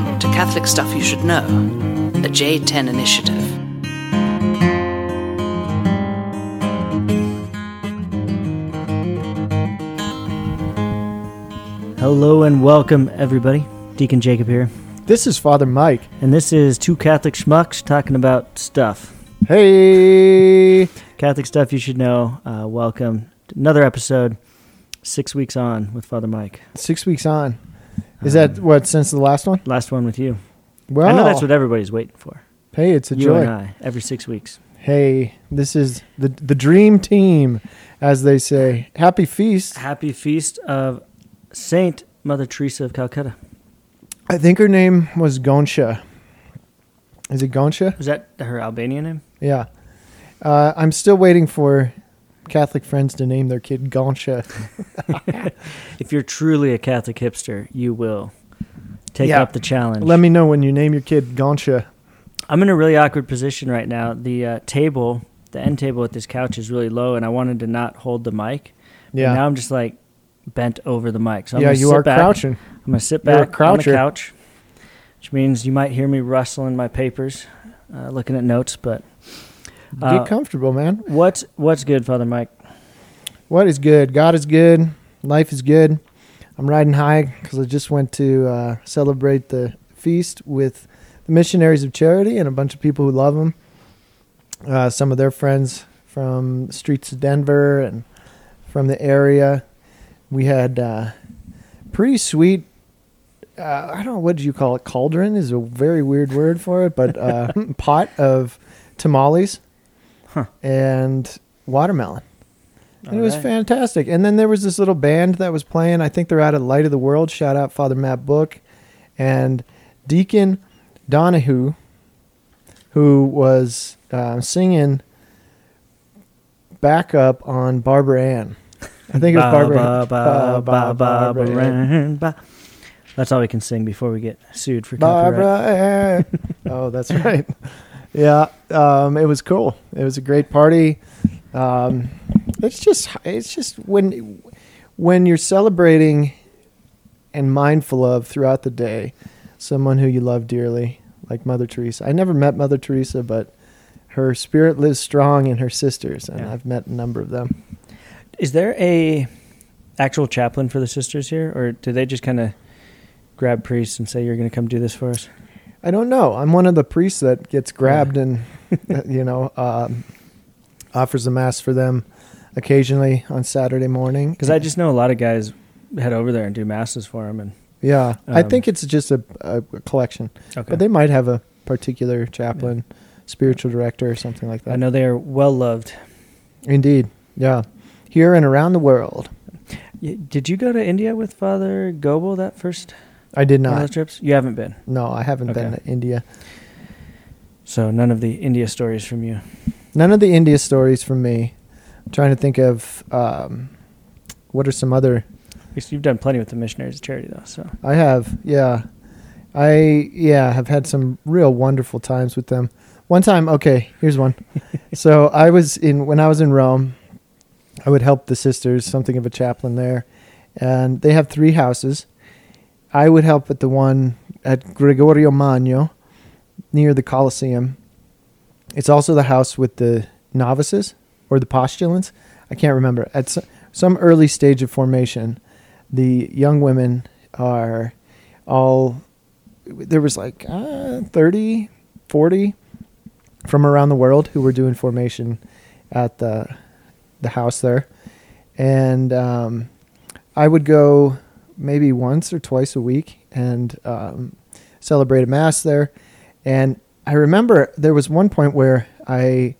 Welcome to Catholic Stuff You Should Know, a J10 initiative. Hello and welcome, everybody. Deacon Jacob here, This is Father Mike. and this is two Catholic schmucks talking about stuff. Hey. Catholic stuff you should know. Uh, welcome another episode, six weeks on with Father Mike. Six weeks on. Is that what since the last one? Last one with you. Well, I know that's what everybody's waiting for. Hey, it's a you joy. and I, every six weeks. Hey, this is the the dream team, as they say. Happy feast. Happy feast of Saint Mother Teresa of Calcutta. I think her name was Gonsha. Is it Gonsha? Is that her Albanian name? Yeah. Uh, I'm still waiting for Catholic friends to name their kid Gonsha. If you're truly a Catholic hipster, you will take Yeah. up the challenge. Let me know when you name your kid Gonsha. I'm in a really awkward position right now. The uh, table, the end table at this couch is really low, and I wanted to not hold the mic. Yeah. now I'm just like bent over the mic. So I'm yeah, you are back. crouching. I'm gonna sit back on the couch, which means you might hear me rustling my papers, uh, looking at notes. But uh, Get comfortable, man. what's what's good, Father Mike? What is good? God is good. Life is good. I'm riding high because I just went to uh, celebrate the feast with the Missionaries of Charity and a bunch of people who love them. Uh, some of their friends from the streets of Denver and from the area. We had uh, pretty sweet. Uh, I don't know what do you call it. Cauldron is a very weird word for it, but uh, pot of tamales Huh. and watermelon. And it was Alright. fantastic. And then there was this little band that was playing. I think they're out of Light of the World. Shout out Father Matt Book and Deacon Donahue, who was uh, singing backup on Barbara Ann. I think it was Barbara. Ba, ba, ba, ba, Barbara Ann. That's all we can sing before we get sued for copyright. Barbara Ann. oh, that's right. Yeah, um, it was cool. It was a great party. Um, it's just it's just when when you're celebrating and mindful of throughout the day someone who you love dearly, like Mother Teresa. I never met Mother Teresa, but her spirit lives strong in her sisters, and Yeah. I've met a number of them. Is there a actual chaplain for the sisters here, or do they just kind of grab priests and say, "You're going to come do this for us"? I don't know. I'm one of the priests that gets grabbed and, you know, um, offers a mass for them occasionally on Saturday morning. Because I just know a lot of guys head over there and do masses for them, and yeah, I um, think it's just a, a collection, okay. but they might have a particular chaplain, spiritual director, or something like that. I know they are well loved. Indeed, yeah, here and around the world. Did you go to India with Father Goebel that first I did one of not. those trips? You haven't been, No, I haven't been Okay. to India. so none of the India stories from you. None of the India stories from me. I'm trying to think of um, what are some other You've done plenty with the missionaries of charity, though. So I have, yeah. I yeah, have had some real wonderful times with them. One time, okay, here's one. so I was in when I was in Rome, I would help the sisters, something of a chaplain there, and they have three houses. I would help at the one at Gregorio Magno, near the Colosseum. It's also the house with the novices or the postulants. I can't remember. At some early stage of formation, the young women are all there was like uh, 30 40 from around the world who were doing formation at the the house there and um, i would go maybe once or twice a week and um, celebrate a mass there. And i remember there was one point where i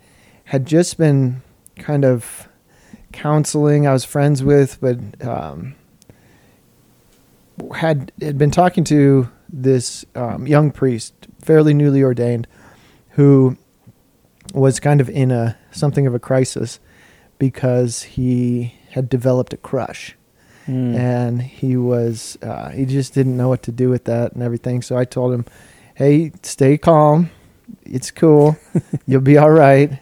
had just been kind of counseling i was friends with but um, had had been talking to this um, young priest, fairly newly ordained, who was kind of in a something of a crisis because he had developed a crush Mm. and he was uh, he just didn't know what to do with that and everything. So I told him, "Hey, stay calm. It's cool. You'll be all right.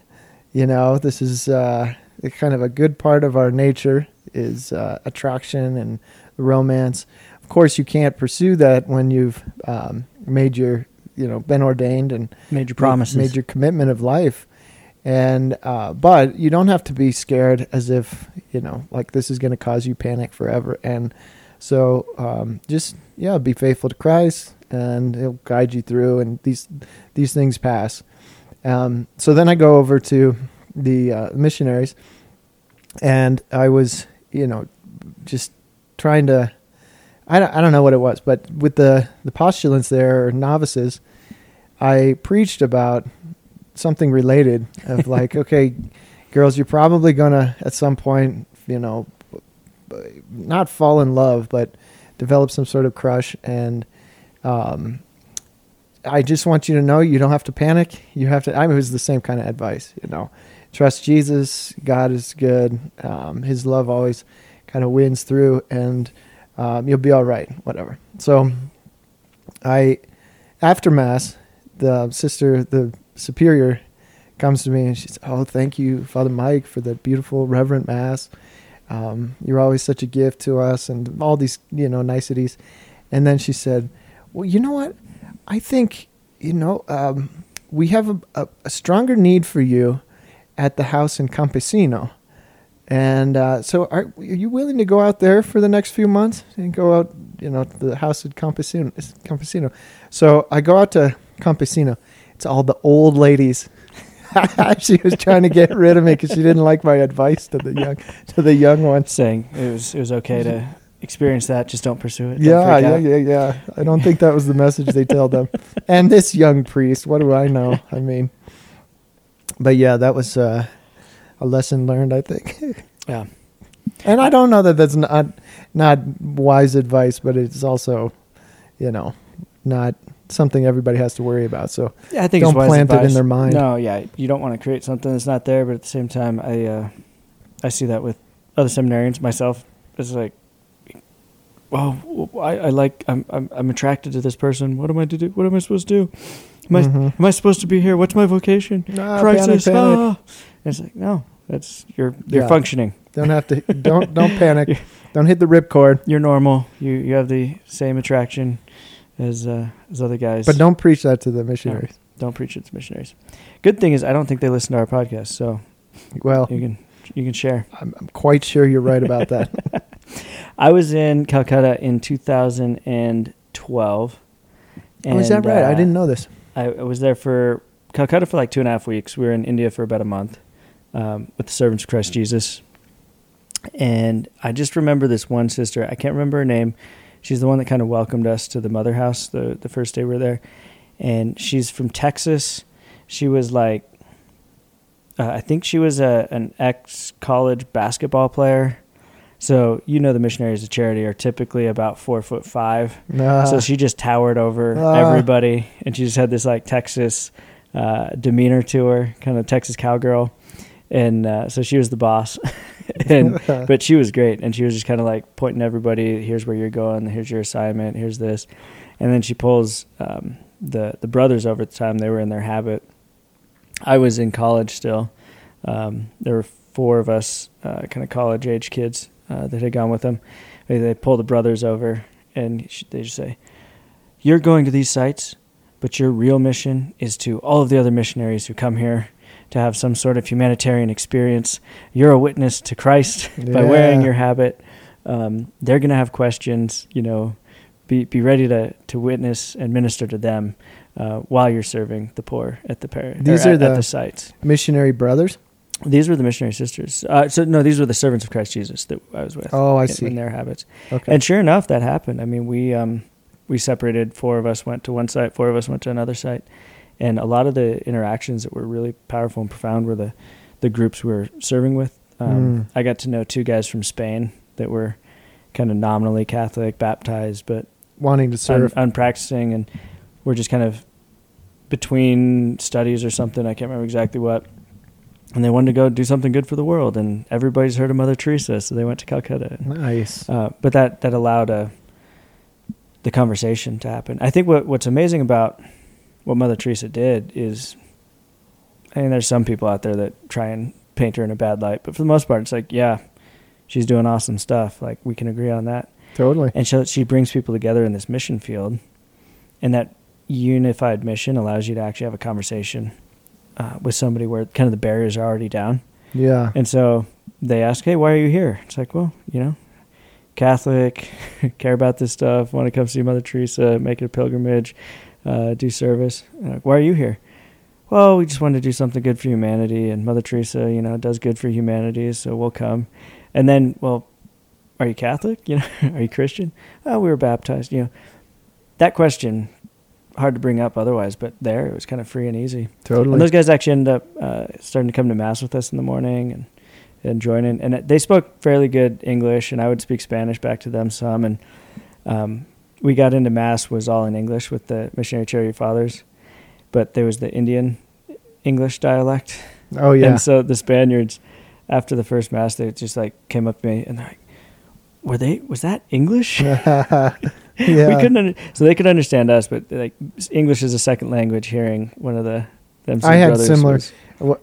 You know, this is uh, kind of a good part of our nature is uh, attraction and romance. Of course, you can't pursue that when you've um, made your, you know, been ordained and Major promises. made your commitment of life. And uh, but you don't have to be scared as if you know like this is going to cause you panic forever. And so um, just yeah, be faithful to Christ, and He'll guide you through. And these these things pass. Um, so then I go over to the uh, missionaries, and I was you know just trying to. I don't, I don't know what it was, but with the, the postulants there, novices, I preached about something related of like, okay, girls, you're probably gonna at some point, you know, not fall in love, but develop some sort of crush, and um, I just want you to know you don't have to panic. You have to. I mean, it was the same kind of advice, you know. Trust Jesus. God is good. Um, his love always kind of wins through, and um, you'll be all right. Whatever. So, I after mass, the sister, the superior, comes to me and she says, "Oh, thank you, Father Mike, for that beautiful reverent mass. Um, you're always such a gift to us, and all these you know niceties." And then she said, "Well, you know what? I think you know um, we have a, a, a stronger need for you at the house in Campesino." And uh, so, are, are you willing to go out there for the next few months and go out, you know, to the house at Campesino? Campesino. So I go out to Campesino. It's all the old ladies. she was trying to get rid of me because she didn't like my advice to the young to the young ones. saying it was it was okay to experience that. Just don't pursue it. Don't Yeah, yeah, yeah, yeah. I don't think that was the message they tell them. And this young priest, what do I know? I mean, but yeah, that was uh, a lesson learned, I think. Yeah. And I don't know that that's not not wise advice, but it's also, you know, not something everybody has to worry about. So Yeah, I think Don't plant it in their mind. No, yeah, you don't want to create something that's not there, but at the same time, I uh, I see that with other seminarians. Myself, it's like, well, I, I like I'm, I'm I'm attracted to this person. What am I to do? What am I supposed to do? Am I Mhm. am I supposed to be here? What's my vocation? Ah, Crisis. panic, panic. ah. It's like no, that's you're you're Yeah. functioning. Don't have to. Don't don't panic. Don't hit the ripcord. You're normal. You you have the same attraction as uh, as other guys. But don't preach that to the missionaries. don't preach it to missionaries. Good thing is I don't think they listen to our podcast, so Well, you can you can share. I'm, I'm quite sure you're right about that. I was in Calcutta in 2012. oh, is that and, right? I uh, didn't know this. I, I was there for Calcutta for like two and a half weeks. We were in India for about a month um, with the Servants of Christ Jesus. And I just remember this one sister. I can't remember her name. She's the one that kind of welcomed us to the mother house the, the first day we were there. And she's from Texas. She was like, uh, I think she was a, an ex college basketball player. So, you know, the missionaries of charity are typically about four foot five Nah. so she just towered over everybody, and she just had this like Texas uh, demeanor to her, kind of Texas cowgirl, and uh, so she was the boss. and but she was great, and she was just kind of like pointing everybody, "Here's where you're going. Here's your assignment. Here's this," and then she pulls um, the the brothers over at the time. They were in their habit. I was in college still. Um, there were four of us, uh, kind of college age kids uh, that had gone with them. They, they pull the brothers over, and they just say, "You're going to these sites, but your real mission is to all of the other missionaries who come here to have some sort of humanitarian experience. You're a witness to Christ by wearing your habit. Um, they're going to have questions. You know, be be ready to to witness and minister to them." Uh, while you're serving the poor at the parish. These are at, at the- the sites, missionary brothers. these were the missionary sisters. Uh, so no, these were the servants of Christ Jesus that I was with. Oh, I in- see. In their habits, Okay. and sure enough, that happened. I mean, we um, we separated. Four of us went to one site. Four of us went to another site, and a lot of the interactions that were really powerful and profound were the the groups we were serving with. Um, Mm. I got to know two guys from Spain that were kind of nominally Catholic, baptized, but Wanting to un, serve. unpracticing, and we're just kind of between studies or something. I can't remember exactly what. And they wanted to go do something good for the world, and everybody's heard of Mother Teresa, so they went to Calcutta. nice. Uh, but that that allowed a the conversation to happen. I think what what's amazing about what Mother Teresa did is, I mean, there's some people out there that try and paint her in a bad light, but for the most part, it's like, yeah, she's doing awesome stuff. Like we can agree on that. Totally. And so she brings people together in this mission field, and that unified mission allows you to actually have a conversation uh, with somebody where kind of the barriers are already down. Yeah. And so they ask, "Hey, why are you here?" It's like, well, you know, Catholic, care about this stuff, want to come see Mother Teresa, make it a pilgrimage, uh, do service. Like, why are you here? Well, we just wanted to do something good for humanity, and Mother Teresa, you know, does good for humanity, so we'll come. And then, well, are you Catholic? You know, are you Christian? Oh, we were baptized. You know, that question hard to bring up otherwise, but there it was kind of free and easy. Totally. And those guys actually ended up uh, starting to come to mass with us in the morning and and joining. And they spoke fairly good English, and I would speak Spanish back to them some. And um, we got into mass was all in English with the missionary charity fathers, but there was the Indian English dialect. oh yeah. And so the Spaniards, after the first mass, they just like came up to me and they're like, "Were they? Was that English?" yeah. we couldn't. Under, so they could understand us, but like English is a second language. Hearing one of the them I had brothers similar- Wha-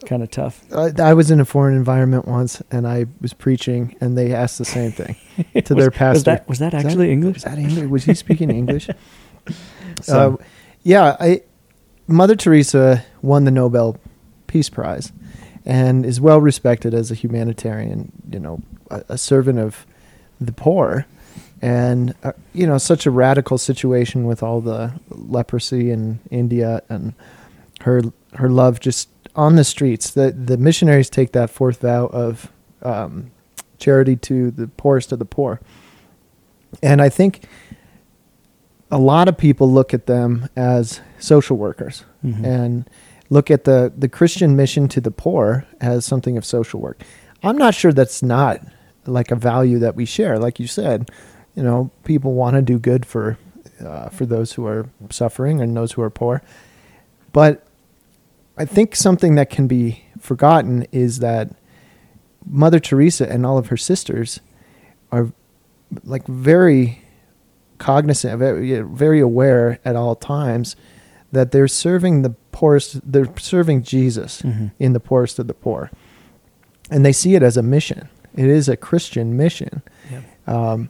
kind of tough. I, I was in a foreign environment once, and I was preaching, and they asked the same thing to their Was pastor. that was that Was that- actually English? Was that English? Was he speaking English? So- uh, yeah, I, Mother Teresa won the Nobel Peace Prize, and is well respected as a humanitarian. You know, a, a servant of the poor, and uh, you know, such a radical situation with all the leprosy in India, and her her love just on the streets. The the missionaries take that fourth vow of um, charity to the poorest of the poor, and I think a lot of people look at them as social workers Mhm. and look at the, the Christian mission to the poor as something of social work. I'm not sure that's not like a value that we share. Like you said, you know, people want to do good for uh, for those who are suffering and those who are poor. But I think something that can be forgotten is that Mother Teresa and all of her sisters are like very cognizant, very, very aware at all times that they're serving the poorest, they're serving Jesus Mhm. in the poorest of the poor. And they see it as a mission. It is a Christian mission. Um,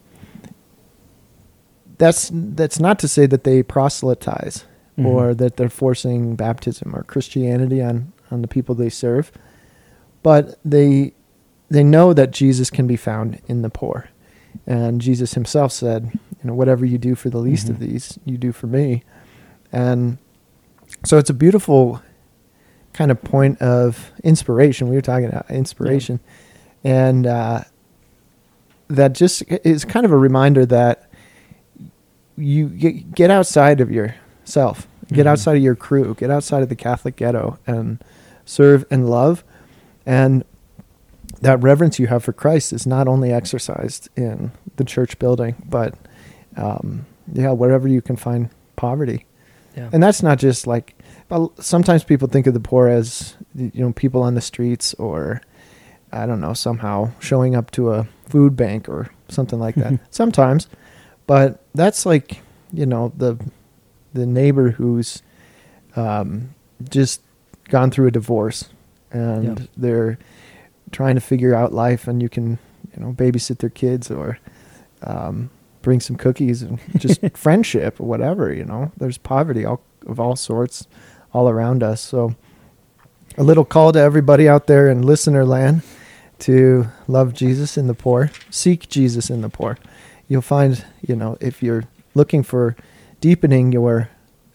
that's that's not to say that they proselytize Mhm. or that they're forcing baptism or Christianity on on the people they serve, but they they know that Jesus can be found in the poor, and Jesus Himself said, "You know, whatever you do for the least of Mhm. these, you do for me," and so it's a beautiful kind of point of inspiration. We were talking about inspiration, and uh, that just is kind of a reminder that you get, outside of yourself, get Mhm. outside of your crew, get outside of the Catholic ghetto, and serve and love, and that reverence you have for Christ is not only exercised in the church building, but um, yeah, wherever you can find poverty. Yeah. And that's not just like, well, sometimes people think of the poor as, you know, people on the streets or, I don't know, somehow showing up to a food bank or something like that. sometimes. But that's like, you know, the, the neighbor who's um, just gone through a divorce and Yeah. they're trying to figure out life and you can, you know, babysit their kids or, um, bring some cookies and just friendship or whatever, you know. There's poverty all, of all sorts all around us. So a little call to everybody out there in listener land to love Jesus in the poor, seek Jesus in the poor. You'll find, you know, if you're looking for deepening your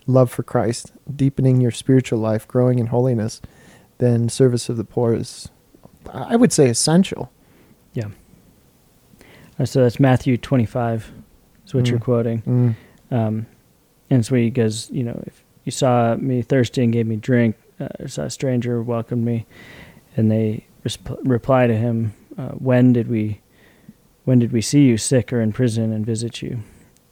love for Christ, deepening your spiritual life, growing in holiness, then service of the poor is I would say essential. Yeah. Uh, so that's Matthew 25 is what you're Mm. quoting. Mm. Um, and where he goes, you know, if you saw me thirsty and gave me drink, uh, saw a stranger welcomed me, and they resp- reply to him, uh, when did we, when did we see you sick or in prison and visit you?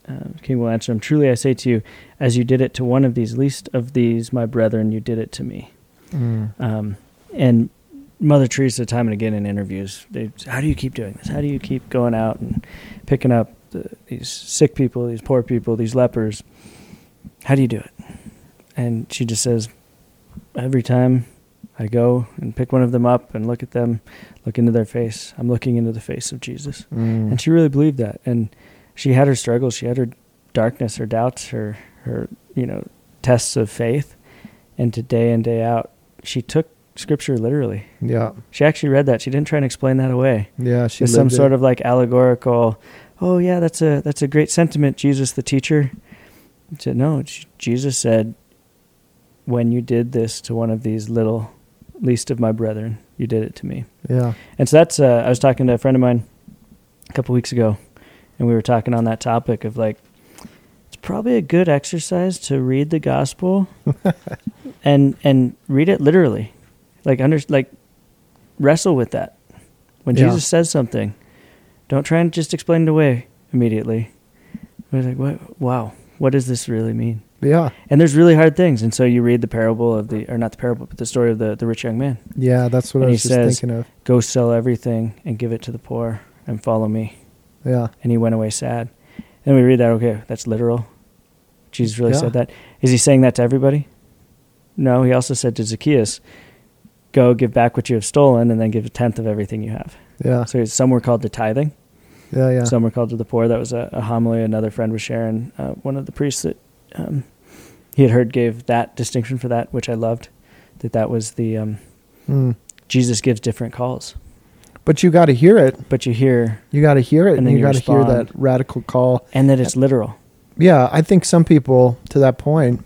Uh, king will answer him, truly I say to you, as you did it to one of these least of these, my brethren, you did it to me. Mm. Um, and Mother Teresa, time and again in interviews, they, how do you keep doing this? How do you keep going out and picking up the, these sick people, these poor people, these lepers? How do you do it? And she just says, every time I go and pick one of them up and look at them, look into their face, I'm looking into the face of Jesus. Mm. And she really believed that. And she had her struggles, she had her darkness, her doubts, her her you know tests of faith, and to day in day out, she took scripture literally. Yeah. She actually read that. She didn't try and explain that away. Yeah. She some lived sort of like allegorical. Oh yeah, that's a that's a great sentiment. Jesus, the teacher, He said no. Jesus said, "When you did this to one of these little least of my brethren, you did it to me." Yeah. And so that's. Uh, I was talking to a friend of mine a couple weeks ago, and we were talking on that topic of like, it's probably a good exercise to read the gospel, and and read it literally, like under like wrestle with that. When Yeah. Jesus says something, don't try and just explain it away immediately. We're like, what? Wow, what does this really mean? Yeah. And there's really hard things, and so you read the parable of the, or not the parable, but the story of the the rich young man. Yeah. That's what And I was just says- thinking of. Go sell everything and give it to the poor, and follow me. Yeah. And he went away sad. And we read that. Okay, that's literal. Jesus really Yeah. said that. Is he saying that to everybody? No. He also said to Zacchaeus, "Go give back what you have stolen, and then give a tenth of everything you have." Yeah. So some were called to tithing. Yeah. Yeah. Some were called to the poor. That was a, a homily another friend was sharing. Uh, one of the priests that um, he had heard gave that distinction for that, which I loved. That that was the um, Mm. Jesus gives different calls, But you got to hear it. but you hear You got to hear it, And and, then you you got to hear respond. that radical call. and that it's literal. Yeah, I think some people to that point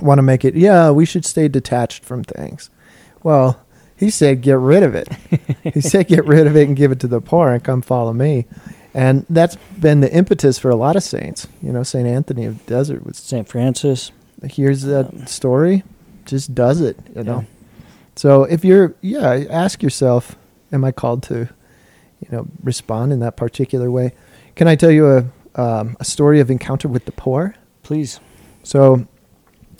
want to make it. Yeah, we should stay detached from things. Well, he said, get rid of it. he said, get rid of it and give it to the poor and come follow me. And that's been the impetus for a lot of saints. You know, Saint Anthony of the Desert was St. Francis. hears that um, story, just does it. You know. So if you're, yeah, ask yourself, am I called to, you know, respond in that particular way? Can I tell you a um, a story of encounter with the poor? Please. So,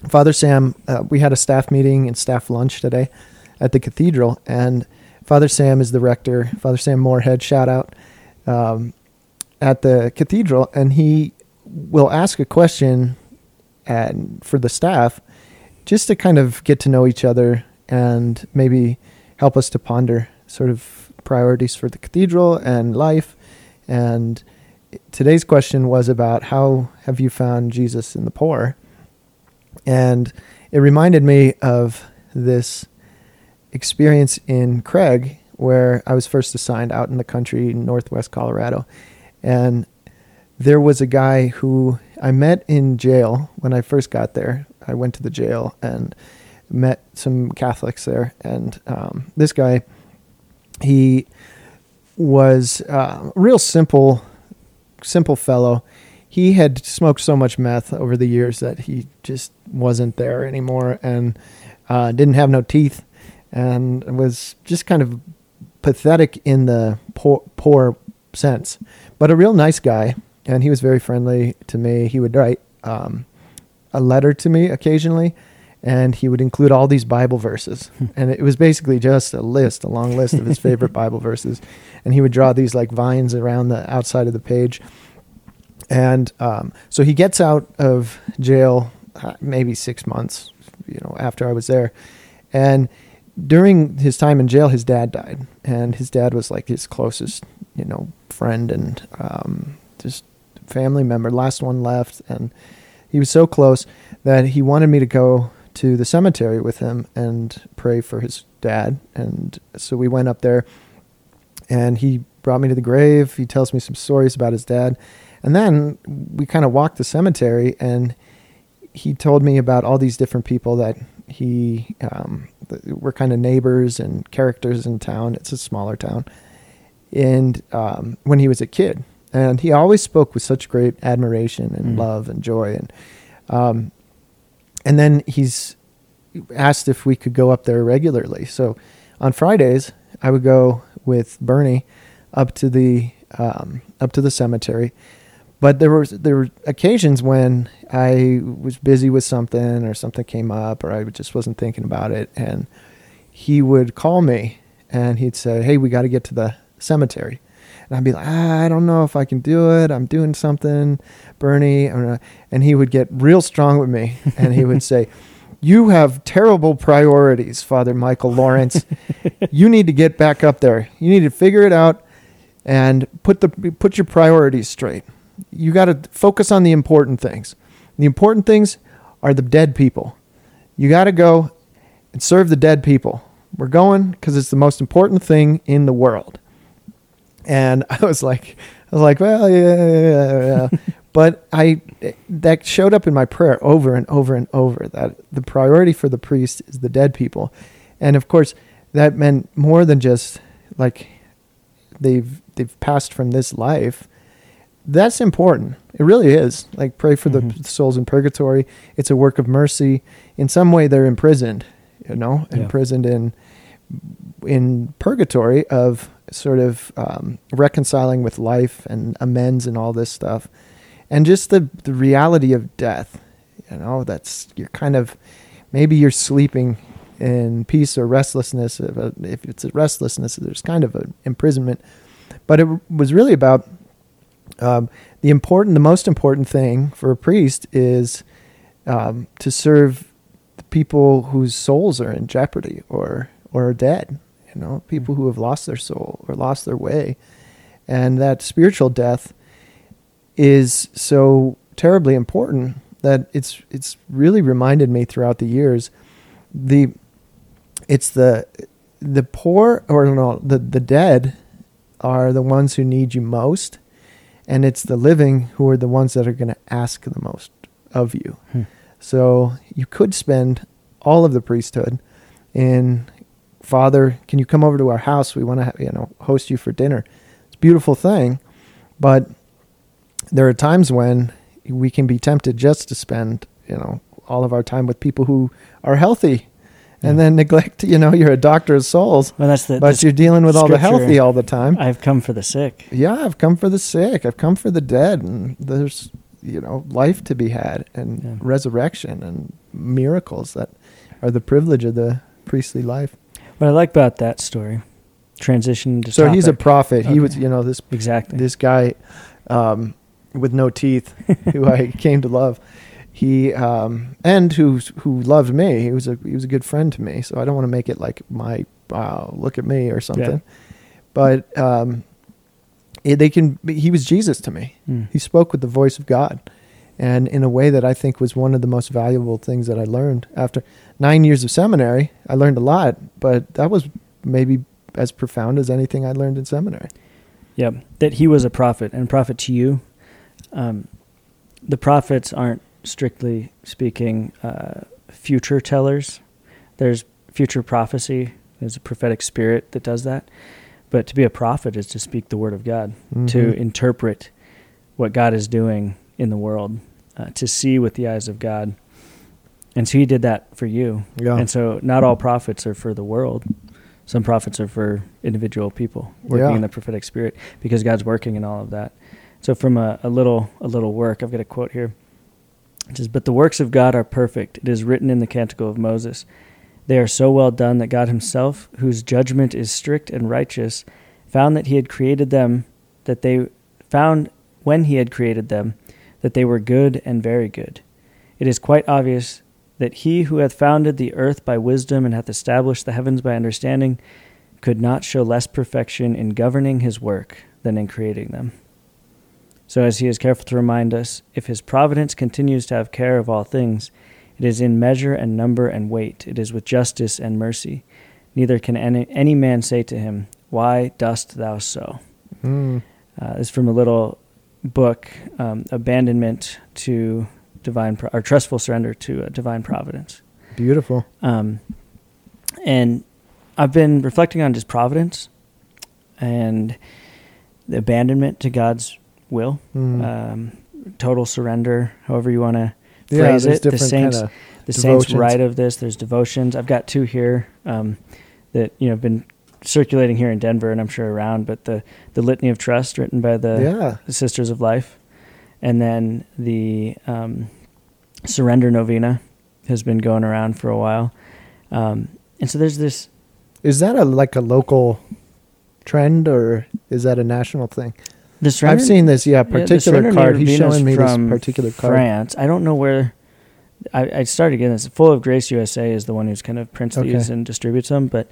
Father Sam, uh, we had a staff meeting and staff lunch today at the cathedral, and Father Sam is the rector. Father Sam Morehead, shout out um, at the cathedral, and he will ask a question and for the staff just to kind of get to know each other and maybe help us to ponder sort of priorities for the cathedral and life. And today's question was about how have you found Jesus in the poor? And it reminded me of this experience in Craig where I was first assigned out in the country in northwest Colorado. And there was a guy who I met in jail when I first got there. I went to the jail and met some Catholics there. And um, this guy, he was uh, a real simple, simple fellow. He had smoked so much meth over the years that he just wasn't there anymore and uh, didn't have no teeth and was just kind of pathetic in the poor, poor sense, but a real nice guy. And he was very friendly to me. He would write um, a letter to me occasionally, and he would include all these Bible verses. and it was basically just a list, a long list of his favorite Bible verses. And he would draw these like vines around the outside of the page. And um, so he gets out of jail uh, maybe six months, you know, after I was there. And during his time in jail, his dad died, and his dad was like his closest, you know, friend and um, just family member. Last one left, and he was so close that he wanted me to go to the cemetery with him and pray for his dad. And so we went up there, and he brought me to the grave. He tells me some stories about his dad, and then we kind of walked the cemetery, and he told me about all these different people that he um, were kind of neighbors and characters in town. It's a smaller town, and um, when he was a kid, and he always spoke with such great admiration and Mm. love and joy, and um, and then he's asked if we could go up there regularly. So on Fridays, I would go with Bernie up to the um, up to the cemetery. But there was there were occasions when I was busy with something or something came up or I just wasn't thinking about it, and he would call me and he'd say, "Hey, we got to get to the cemetery." And I'd be like, ah, I don't know if I can do it. I'm doing something, Bernie. And he would get real strong with me, and he would say, "You have terrible priorities, Father Michael Lawrence. you need to get back up there. You need to figure it out and put the put your priorities straight." you got to focus on the important things. The important things are the dead people. You got to go and serve the dead people. We're going because it's the most important thing in the world. And I was like, I was like, well, yeah, yeah, yeah. but I that showed up in my prayer over and over and over that the priority for the priest is the dead people, and of course that meant more than just like they've they've passed from this life. That's important. It really is. Like pray for Mhm. the souls in purgatory. It's a work of mercy. In some way, they're imprisoned. You know, Yeah. imprisoned in in purgatory of sort of um, reconciling with life and amends and all this stuff, and just the the reality of death. You know, that's you're kind of maybe you're sleeping in peace or restlessness. If, uh, if it's a restlessness, there's kind of an imprisonment, but it was really about um, the important, the most important thing for a priest is um, to serve the people whose souls are in jeopardy or or are dead. You know, people who have lost their soul or lost their way, and that spiritual death is so terribly important that it's it's really reminded me throughout the years. The it's the the poor or no the the dead are the ones who need you most and it's the living who are the ones that are going to ask the most of you. Hmm. so you could spend all of the priesthood in father can you come over to our house we want to you know host you for dinner it's a beautiful thing but there are times when we can be tempted just to spend you know all of our time with people who are healthy and Yeah. then neglect you know you're a doctor of souls Well, that's the. but you're dealing with all the healthy all the time I've come for the sick. yeah i've come for the sick i've come for the dead and there's you know life to be had and Yeah. resurrection and miracles that are the privilege of the priestly life What I like about that story, transition to so he's a topic. prophet he was you know this exactly. this guy um, with no teeth who I came to love. He um, and who who loved me. He was a he was a good friend to me. So I don't want to make it like my wow, look at me or something. But um, it, they can. He was Jesus to me. Mm. He spoke with the voice of God, and in a way that I think was one of the most valuable things that I learned after nine years of seminary. I learned a lot, but that was maybe as profound as anything I learned in seminary. Yep, that he was a prophet and a prophet to you. Um, the prophets aren't strictly speaking uh, future tellers. There's future prophecy. There's a prophetic spirit that does that. But to be a prophet is to speak the word of God, to Mhm. interpret what God is doing in the world, uh, to see with the eyes of God. And so he did that for you. Yeah. And so not all prophets are for the world. Some prophets are for individual people working Yeah. in the prophetic spirit because God's working in all of that. So from a, a little a little work, I've got a quote here. It says, But the works of God are perfect. It is written in the canticle of Moses. They are so well done that God himself, whose judgment is strict and righteous, found that he had created them that they found when he had created them that they were good and very good. It is quite obvious that he who hath founded the earth by wisdom and hath established the heavens by understanding could not show less perfection in governing his work than in creating them. So, as he is careful to remind us, if his providence continues to have care of all things, it is in measure and number and weight, it is with justice and mercy. Neither can any, any man say to him, Why dost thou so? Mm. Uh, is from a little book, um, Abandonment to Divine, Pro- or Trustful Surrender to uh, Divine Providence. Beautiful. Um, and I've been reflecting on just providence and the abandonment to God's will, Mm. um, total surrender, however you want to yeah, phrase it. The saints, the saints devotions. write of this. There's devotions. I've got two here um, that you know have been circulating here in Denver, and I'm sure around. But the the Litany of Trust, written by the yeah. the Sisters of Life, and then the um, Surrender Novena has been going around for a while. Um, and so there's this. Is that a like a local trend or is that a national thing? The surrender, I've seen this, yeah, yeah, particular Surrender card. He's showing me this from particular card. France. I don't know where. I, I started getting this. Full of Grace USA is the one who's kind of prints Okay. these and distributes them, but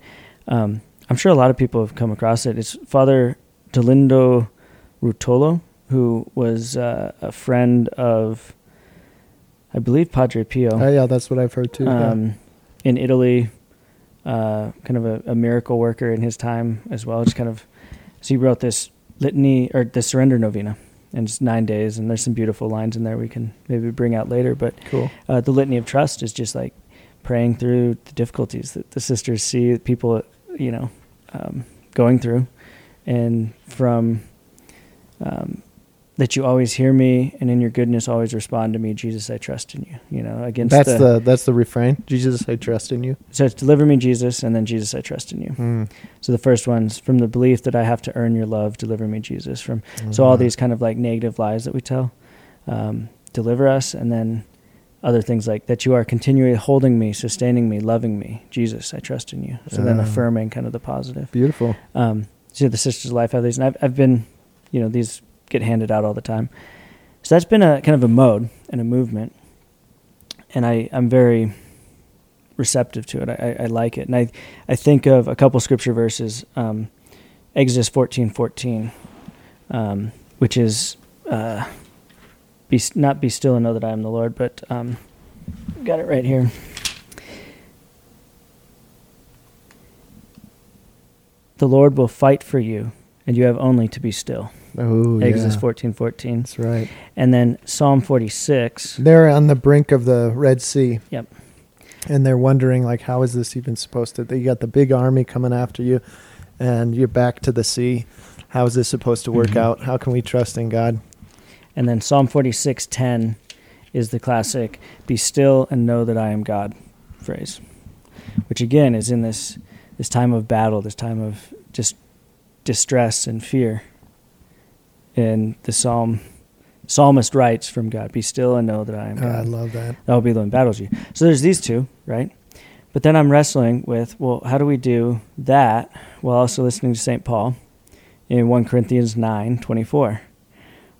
um, I'm sure a lot of people have come across it. It's Father Dolindo Ruotolo, who was uh, a friend of, I believe, Padre Pio Oh yeah, that's what I've heard too. yeah. um, in Italy, uh, kind of a, a miracle worker in his time as well. Just kind of, so he wrote this litany or the surrender novena in just nine days, and there's some beautiful lines in there we can maybe bring out later. But Cool. uh, the litany of trust is just like praying through the difficulties that the sisters see people, you know, um, going through, and from um, that you always hear me, and in your goodness always respond to me, Jesus, I trust in you. You know, against That's the, the, that's the refrain. Jesus, I trust in you. so it's deliver me, Jesus, and then Jesus, I trust in you. Mm. So the first one's from the belief that I have to earn your love, deliver me, Jesus. From so all Mhm. these kind of like negative lies that we tell, um, deliver us, and then other things like that you are continually holding me, sustaining me, loving me, Jesus, I trust in you. So then Ah. affirming kind of the positive. beautiful. Um, so the Sisters of Life have these, and I've, I've been, you know, these get handed out all the time. So that's been a kind of a mode and a movement, and I I'm very receptive to it. I, I, like it, and I I think of a couple scripture verses, um, Exodus fourteen fourteen, um, which is uh, be not be still and know that I am the Lord, but um, got it right here. The Lord will fight for you, and you have only to be still. Oh, Exodus yeah. fourteen fourteen, That's right. and then Psalm forty six. They're on the brink of the Red Sea. Yep. And they're wondering, like, how is this even supposed to? You got the big army coming after you, and you're back to the sea. How is this supposed to work Mhm. out? How can we trust in God? And then Psalm forty six ten is the classic "Be still and know that I am God" phrase, which again is in this this time of battle, this time of just distress and fear. And the psalm psalmist writes from God, "Be still and know that I am Ah, God." I love that. that will be the one battles you. So there's these two, right? But then I'm wrestling with, well, how do we do that while also listening to St. Paul in 1 Corinthians 9 24?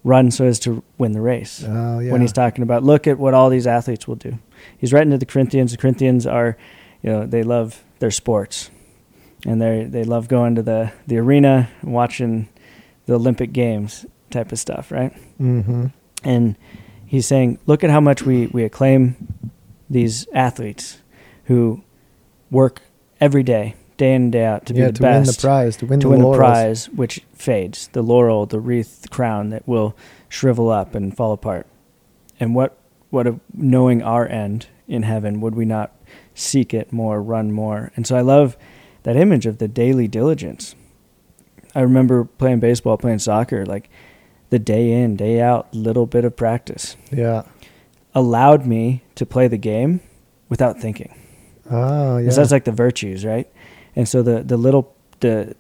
Run so as to win the race. Oh, yeah. When he's talking about, look at what all these athletes will do. He's writing to the Corinthians. The Corinthians are, you know, they love their sports. And they they love going to the, the arena and watching the Olympic Games type of stuff, right? mm-hmm. and he's saying, look at how much we, we acclaim these athletes who work every day, day in and day out, to yeah, be the to win the best, prize, to win to the win the prize, which fades, the laurel, the wreath, the crown that will shrivel up and fall apart. And what, what of knowing our end in heaven, would we not seek it more, run more? And so I love that image of the daily diligence. I remember playing baseball, playing soccer, like the day in, day out, little bit of practice Yeah. allowed me to play the game without thinking. Oh, yeah. 'Cause that's like the virtues, right? And so the the little the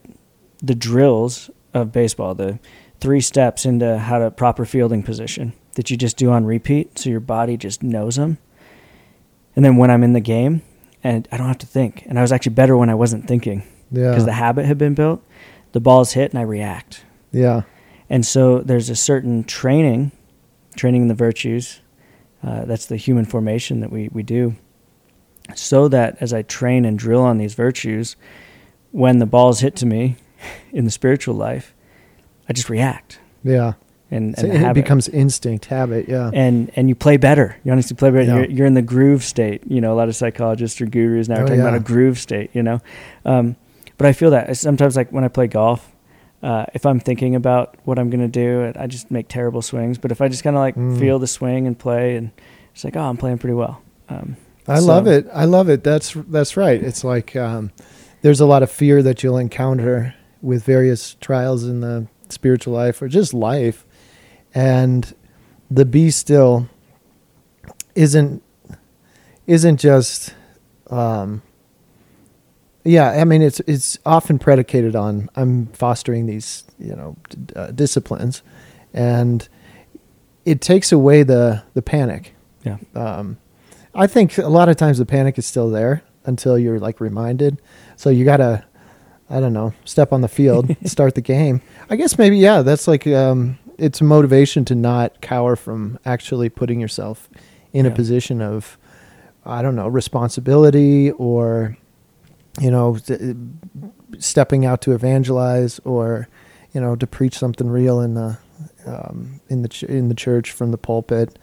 the drills of baseball, the three steps into how to proper fielding position that you just do on repeat, so your body just knows them. And then when I'm in the game, and I don't have to think, and I was actually better when I wasn't thinking yeah. because the habit had been built. The ball's hit and I react. yeah. And so there's a certain training, training in the virtues. Uh, that's the human formation that we, we do. So that as I train and drill on these virtues, when the ball's hit to me in the spiritual life, I just react. Yeah. And, So it habit. becomes instinct, habit. Yeah. and and you play better. You honestly play better. Yeah. You're, you're in the groove state. You know, a lot of psychologists or gurus now are Oh, talking about a groove state. You know, um, but I feel that sometimes, like when I play golf, uh, if I'm thinking about what I'm gonna do, I just make terrible swings. But if I just kind of like Mm. feel the swing and play, and it's like, oh, I'm playing pretty well. Um, I So- love it. I love it. That's that's right. It's like um, there's a lot of fear that you'll encounter with various trials in the spiritual life or just life, and the be still isn't isn't just um, yeah. I mean, it's it's often predicated on I'm fostering these you know uh, disciplines, and it takes away the the panic yeah, um, I think a lot of times the panic is still there until you're like reminded. So you gotta, I don't know, step on the field, start the game. I guess maybe yeah, that's like um, it's a motivation to not cower from actually putting yourself in a position of, I don't know, responsibility or, you know, th- stepping out to evangelize or, you know, to preach something real in the um, in the ch- in the church from the pulpit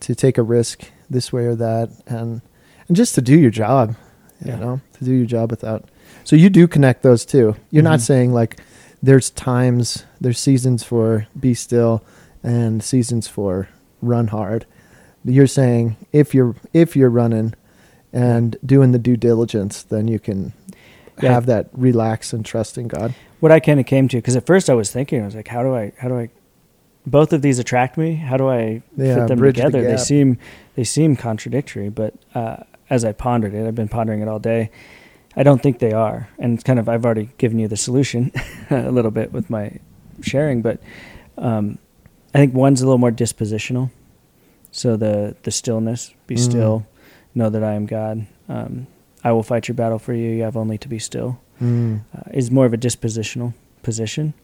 to take a risk this way or that, and and just to do your job, you Yeah. know, to do your job without. So you do connect those two. You're not Mhm. saying like there's times, there's seasons for be still, and seasons for run hard. You're saying if you're if you're running and doing the due diligence, then you can Yeah. have that relax and trust in God. what I kind of came to because at first I was thinking I was like, how do I how do I both of these attract me? How do I Yeah, fit them bridge the together? They seem they seem contradictory, but uh, as I pondered it, I've been pondering it all day. I don't think they are, and it's kind of I've already given you the solution a little bit with my sharing, but um, I think one's a little more dispositional. So the the stillness, be Mm. still, know that I am God. Um, I will fight your battle for you. You have only to be still Mm. uh, is more of a dispositional position.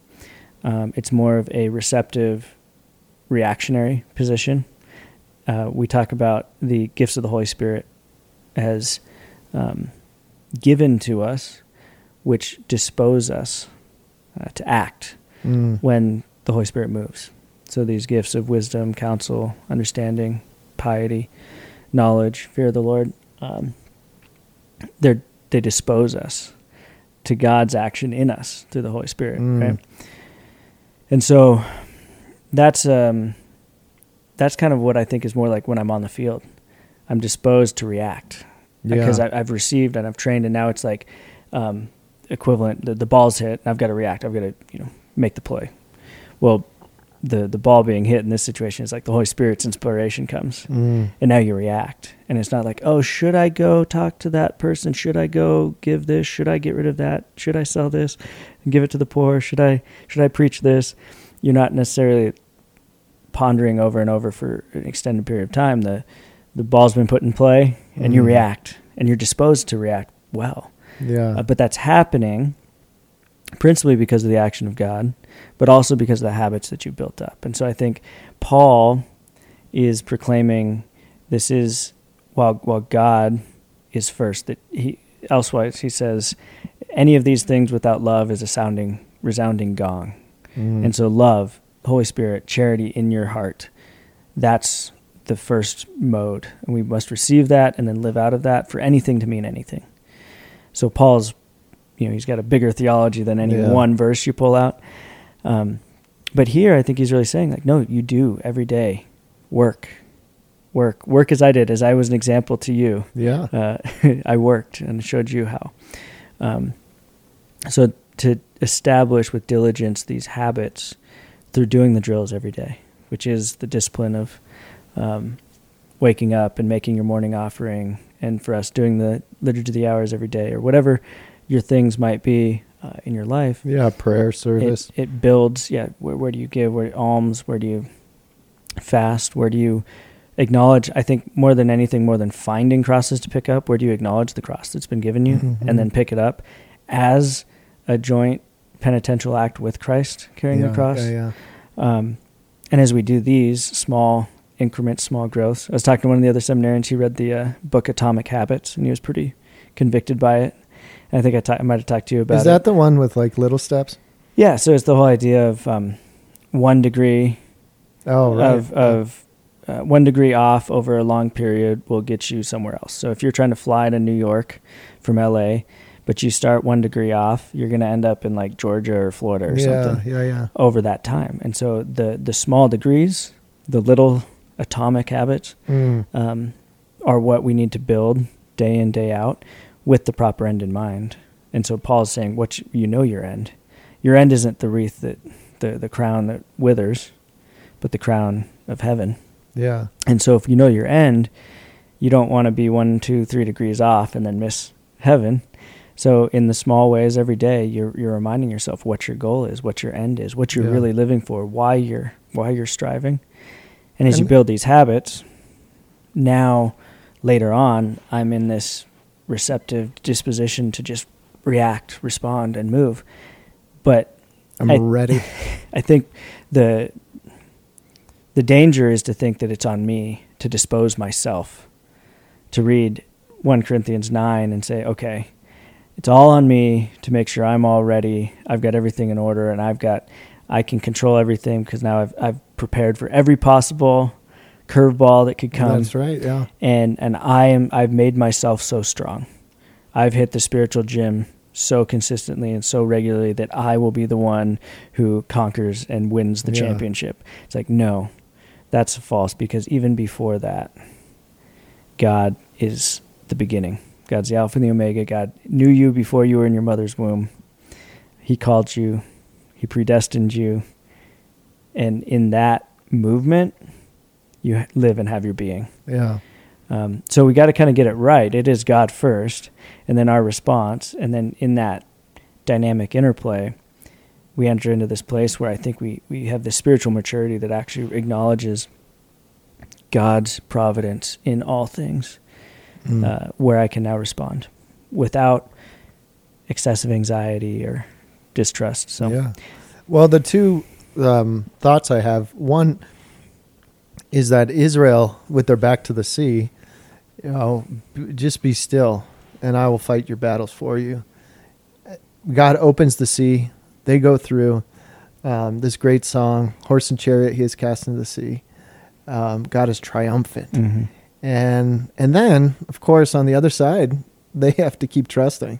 Um, it's more of a receptive, reactionary position. Uh, we talk about the gifts of the Holy Spirit as um, given to us, which dispose us uh, to act Mm. when the Holy Spirit moves. So these gifts of wisdom, counsel, understanding, piety, knowledge, fear of the Lord, um, they they dispose us to God's action in us through the Holy Spirit, Mm. right? And so that's um, that's kind of what I think is more like when I'm on the field. I'm disposed to react because Yeah. I, I've received and I've trained, and now it's like um, equivalent. The, the ball's hit, and I've got to react. I've got to you know make the play. Well, the the ball being hit in this situation is like the Holy Spirit's inspiration comes, Mm. and now you react, and it's not like oh should I go talk to that person? Should I go give this? Should I get rid of that? Should I sell this and give it to the poor? Should I should I preach this? You're not necessarily pondering over and over for an extended period of time. The the ball's been put in play, and you Mhm. react, and you're disposed to react well. Yeah. Uh, but that's happening principally because of the action of God, but also because of the habits that you've built up. And so I think Paul is proclaiming this is while while God is first that he elsewise he says any of these things without love is a sounding resounding gong. Mm. And so love, Holy Spirit, charity in your heart. That's the first mode. And we must receive that and then live out of that for anything to mean anything. So Paul's, you know, he's got a bigger theology than any Yeah. one verse you pull out. Um, but here, I think he's really saying, like, no, you do every day work, work, work as I did, as I was an example to you. yeah. Uh, I worked and showed you how. Um, so to establish with diligence these habits through doing the drills every day, which is the discipline of um, waking up and making your morning offering, and for us doing the liturgy of the hours every day, or whatever your things might be uh, in your life. Yeah. Prayer service. it builds. Yeah, where, where do you give? Where alms? Where do you fast? Where do you acknowledge? I think more than anything, more than finding crosses to pick up, where do you acknowledge the cross that's been given you, Mhm. and then pick it up as a joint penitential act with Christ carrying yeah, the cross? Yeah. Yeah. Um, and as we do these small increments, small growths, I was talking to one of the other seminarians. He read the uh, book Atomic Habits, and he was pretty convicted by it. I think I ta- I might have talked to you about Is it. that the one with like little steps? Yeah, so it's the whole idea of um, one degree Oh, right. of of uh, one degree off over a long period will get you somewhere else. So if you're trying to fly to New York from LA, but you start one degree off, you're going to end up in like Georgia or Florida or yeah, something yeah, yeah. over that time. And so the the small degrees, the little atomic habits, Mm. um, are what we need to build day in day out with the proper end in mind. And so Paul's saying, "What you, you know your end. Your end isn't the wreath that the the crown that withers, but the crown of heaven." Yeah. And so if you know your end, you don't want to be one, two, three degrees off and then miss heaven. So in the small ways every day, you're you're reminding yourself what your goal is, what your end is, what you're Yeah. really living for, why you're why you're striving. And as you build these habits, now later on, I'm in this receptive disposition to just react, respond, and move. But I'm I- ready. I think the the danger is to think that it's on me to dispose myself to read 1 Corinthians 9 and say, okay, it's all on me to make sure I'm all ready. I've got everything in order and I've got I can control everything because now I've I've prepared for every possible curveball that could come. That's right. Yeah. and and I am I've made myself so strong. I've hit the spiritual gym so consistently and so regularly that I will be the one who conquers and wins the Yeah. championship. It's like no, that's false because even before that, God is the beginning. God's the Alpha and the Omega. God knew you before you were in your mother's womb. He called you. He predestined you. And in that movement, you live and have your being. Yeah. Um, so we got to kind of get it right. It is God first, and then our response, and then in that dynamic interplay, we enter into this place where I think we we have this spiritual maturity that actually acknowledges God's providence in all things, Mm. uh, where I can now respond without excessive anxiety or distrust. So Yeah. Well, the two um, thoughts I have one is that Israel, with their back to the sea, you know, b- just be still, and I will fight your battles for you. God opens the sea; they go through. Um, this great song, "Horse and Chariot," He has cast into the sea. Um, God is triumphant, Mhm. and and then, of course, on the other side, they have to keep trusting.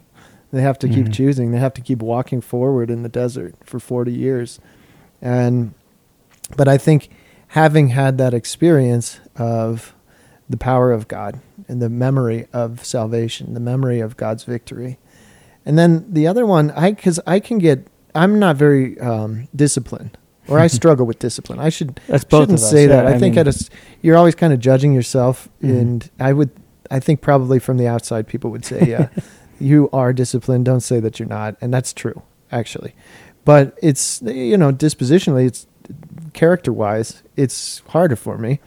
They have to keep Mhm. choosing. They have to keep walking forward in the desert for 40 years. And but I think having had that experience of the power of God and the memory of salvation, the memory of God's victory. And then the other one, I cuz I can get I'm not very um, disciplined or I struggle with discipline. I should That's both shouldn't us, say that. I, I think mean- at a you're always kind of judging yourself, Mhm. and I would, I think probably from the outside, people would say, "Yeah, you are disciplined." Don't say that you're not, and that's true, actually. But it's you know dispositionally, it's character wise, it's harder for me,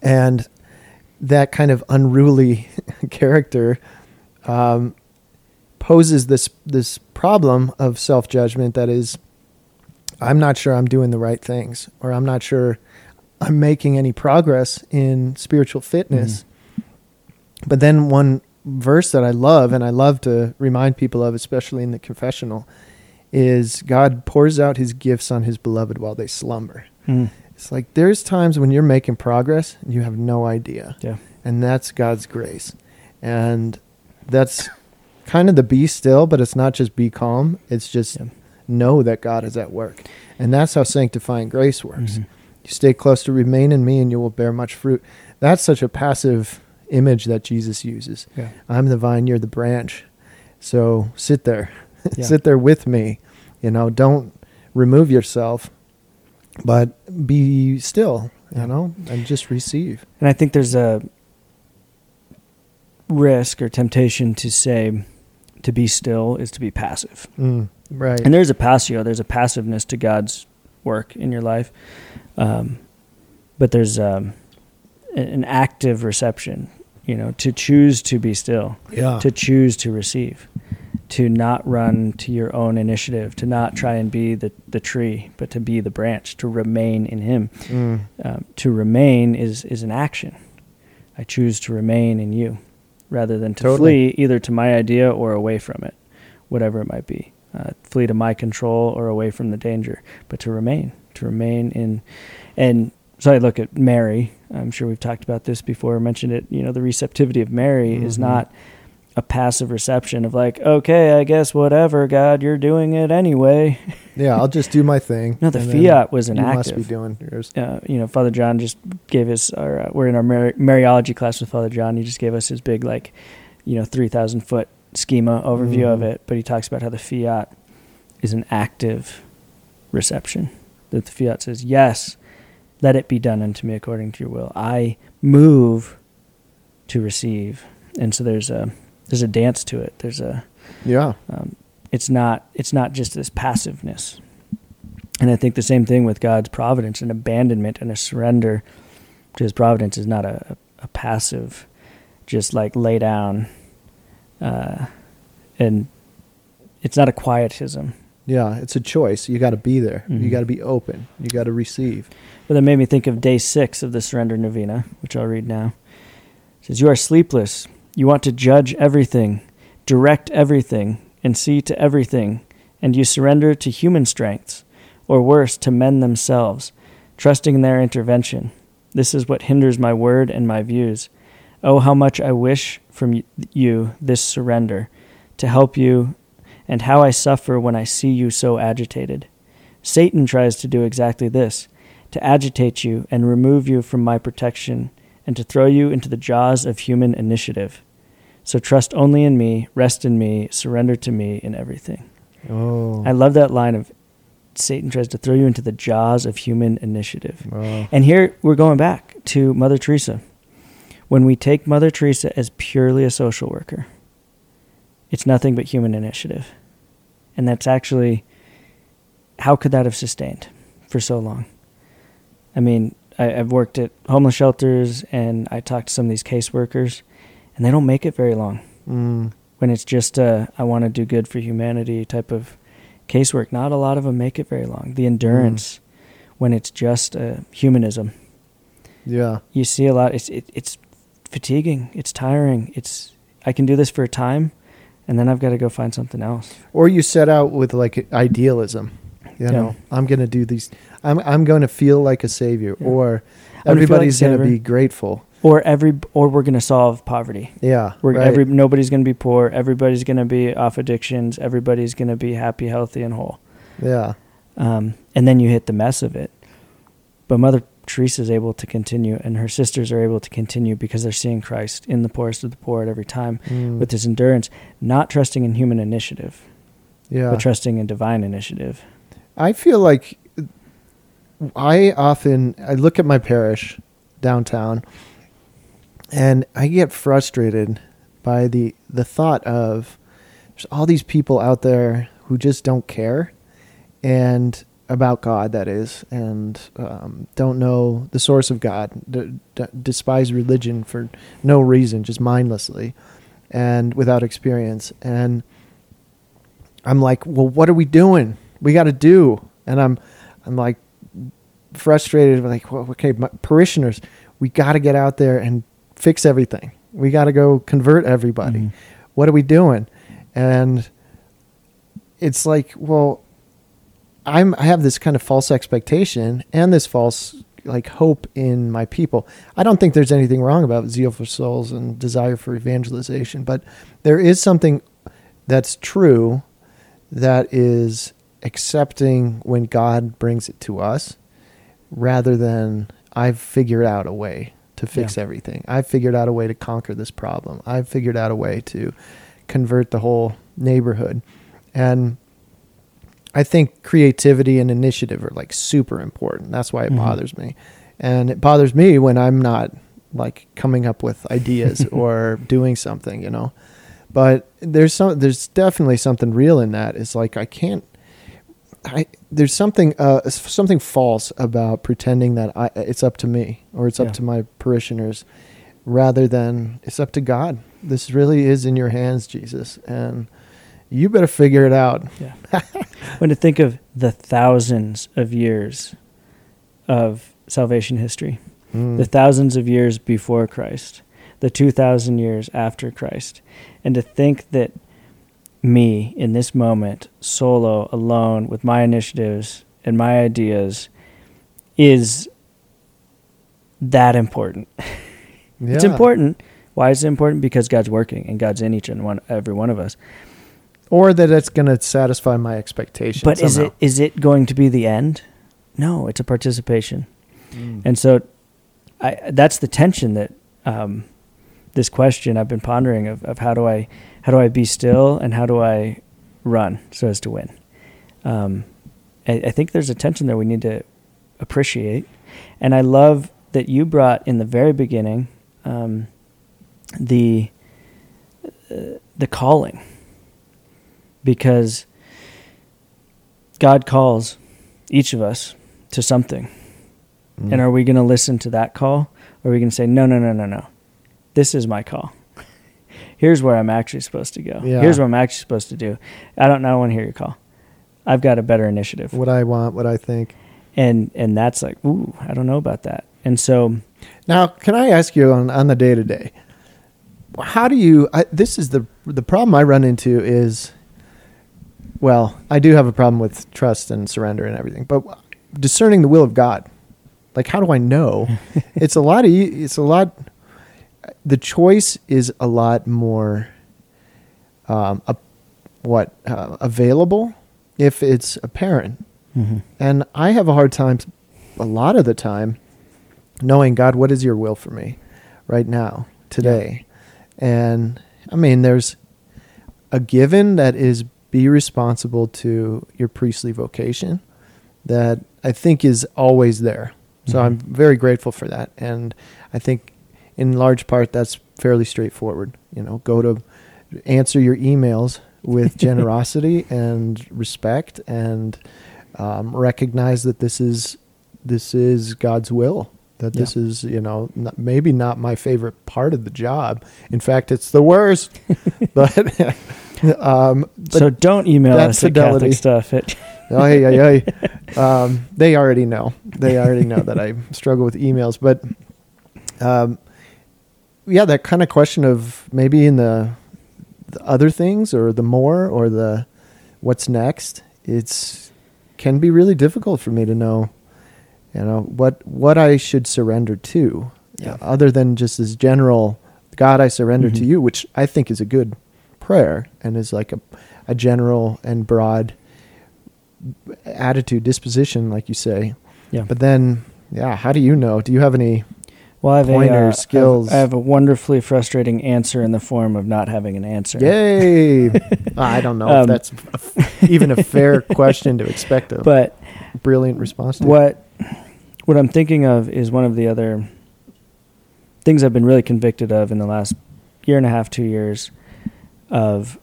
and that kind of unruly character um, poses this this problem of self judgment that is I'm not sure I'm doing the right things, or I'm not sure I'm making any progress in spiritual fitness. But then one verse that I love, and I love to remind people of, especially in the confessional, is God pours out his gifts on his beloved while they slumber. Mm. It's like there's times when you're making progress and you have no idea. Yeah. And that's God's grace. And that's kind of the be still, but it's not just be calm. It's just Yeah. know that God is at work. And that's how sanctifying grace works. Mhm. You stay close to remain in me and you will bear much fruit. That's such a passive image that Jesus uses. Yeah. I'm the vine, you're the branch. So sit there. Yeah. sit there with me. You know, don't remove yourself, but be still, you know, and just receive. And I think there's a risk or temptation to say to be still is to be passive. Mm, right. And there's a passio, there's a passiveness to God's work in your life. Um, but there's um, an active reception, you know, to choose to be still, yeah. to choose to receive, to not run to your own initiative, to not try and be the, the tree, but to be the branch, to remain in Him. Mm, Um, to remain is, is an action. I choose to remain in you rather than to Totally. flee either to my idea or away from it, whatever it might be. Uh, flee to my control or away from the danger, but to remain, to remain in. And so I look at Mary. I'm sure we've talked about this before, mentioned it. You know, the receptivity of Mary is Mhm. not a passive reception of like, okay, I guess whatever, God, you're doing it anyway. yeah, I'll just do my thing. No, the fiat was an you must be doing yours. uh, you know, Father John just gave us our. Uh, we're in our Mar- Mariology class with Father John. He just gave us his big, like, you know, three thousand foot schema overview of Mhm. it. But he talks about how the fiat is an active reception. That the fiat says, "Yes, let it be done unto me according to your will." I move to receive, and so there's a there's a dance to it. There's a Yeah. um, it's not it's not just this passiveness and i think the same thing with god's providence and abandonment and a surrender to his providence is not a, a passive just like lay down uh, and it's not a quietism Yeah. It's a choice. You got to be there. You Mhm. got to be open. You got to receive. But that made me think of day six of the surrender novena, which I'll read now. It says, You are sleepless. You want to judge everything, direct everything, and see to everything, and you surrender to human strengths, or worse, to men themselves, trusting in their intervention. This is what hinders my word and my views. Oh, how much I wish from you this surrender to help you, and how I suffer when I see you so agitated. Satan tries to do exactly this to agitate you and remove you from my protection, and to throw you into the jaws of human initiative. So trust only in me, rest in me, surrender to me in everything. Oh. I love that line of Satan tries to throw you into the jaws of human initiative. Oh. And here we're going back to Mother Teresa. When we take Mother Teresa as purely a social worker, it's nothing but human initiative. And that's actually, how could that have sustained for so long? I mean, I, I've worked at homeless shelters and I talked to some of these caseworkers, and they don't make it very long Mm. when it's just a I want to do good for humanity type of casework. Not a lot of them make it very long. The endurance when it's just a humanism, Yeah. you see a lot. It's it, it's fatiguing. It's tiring. It's I can do this for a time, and then I've got to go find something else. Or you set out with like idealism. You Yeah. know, I'm going to do these. I'm I'm going to feel like a savior, Yeah. or gonna like everybody's going to be grateful. Or every or we're gonna solve poverty. Yeah. We're right. every nobody's gonna be poor. Everybody's gonna be off addictions. Everybody's gonna be happy, healthy, and whole. yeah. um, and then you hit the mess of it. But Mother Teresa is able to continue, and her sisters are able to continue because they're seeing Christ in the poorest of the poor at every time Mm. with this endurance, not trusting in human initiative, yeah. but trusting in divine initiative. I feel like I often I look at my parish downtown and I get frustrated by the the thought of there's all these people out there who just don't care and about God that is and um, don't know the source of God d- d- despise religion for no reason just mindlessly and without experience. And I'm like well what are we doing we got to do. And I'm I'm like frustrated like well, okay my parishioners we got to get out there and fix everything. We got to go convert everybody. Mhm. what are we doing? And it's like well i'm i have this kind of false expectation and this false like hope in my people. I don't think there's anything wrong about zeal for souls and desire for evangelization but there is something that's true that is accepting when god brings it to us rather than i've figured out a way to fix Yeah. everything. I've figured out a way to conquer this problem. I've figured out a way to convert the whole neighborhood. And i think creativity and initiative are like super important. That's why it Mhm. bothers me. And it bothers me when i'm not like coming up with ideas or doing something you know? But there's some there's definitely something real in that. It's like i can't I, there's something uh, something false about pretending that I, it's up to me or it's up Yeah. to my parishioners rather than it's up to God. This really is in your hands, Jesus, and you better figure it out. Yeah. when to think of the thousands of years of salvation history, Mm. the thousands of years before Christ, the 2,000 years after Christ, and to think that me in this moment, solo, alone, with my initiatives and my ideas, is that important. It's important. Why is it important? Because God's working and God's in each and one, every one of us. or that it's going to satisfy my expectations. But is it is it going to be the end? No, it's a participation. Mm. And so, I that's the tension that um, this question I've been pondering of, of how do I how do I be still and how do I run so as to win. Um, I, I think there's a tension there we need to appreciate, and I love that you brought in the very beginning um, the uh, the calling because God calls each of us to something. Mm. And are we going to listen to that call? Or are we going to say, no, no, no, no, no. This is my call. Here's where I'm actually supposed to go. Yeah. Here's what I'm actually supposed to do. I don't, I don't want to hear your call. I've got a better initiative. what I want, what I think. And, and that's like, ooh, I don't know about that. And so, Now, can I ask you on, on the day to day? How do you? I, this is the the problem I run into is well, I do have a problem with trust and surrender and everything, but discerning the will of God, like how do I know? it's a lot of it's a lot. The choice is a lot more, um, a, what uh, available if it's apparent, Mm-hmm. and I have a hard time, a lot of the time, knowing God, what is your will for me, right now, today, and I mean, there's a given that is be responsible to your priestly vocation that I think is always there. So Mhm. I'm very grateful for that. And I think in large part that's fairly straightforward. You know, go to answer your emails with generosity and respect and um, recognize that this is this is God's will. That this is, you know, not, maybe not my favorite part of the job. In fact, it's the worst. but um, but so don't email us fidelity- at Catholic stuff. At, Ay, ay, ay. Um, they already know. They already know that I struggle with emails. But um, yeah, that kind of question of maybe in the, the other things or the more or the what's next, it's can be really difficult for me to know, you know, what what I should surrender to, Yeah. other than just this general God, I surrender to Mhm. you, which I think is a good prayer and is like a a general and broad attitude, disposition, like you say. yeah. But then, yeah, how do you know? Do you have any? Well, I have a, uh, skills. I have a wonderfully frustrating answer in the form of not having an answer. Yay! I don't know Um, if that's even a fair question to expect a But brilliant response to. what what I'm thinking of is one of the other things I've been really convicted of in the last year and a half, two years of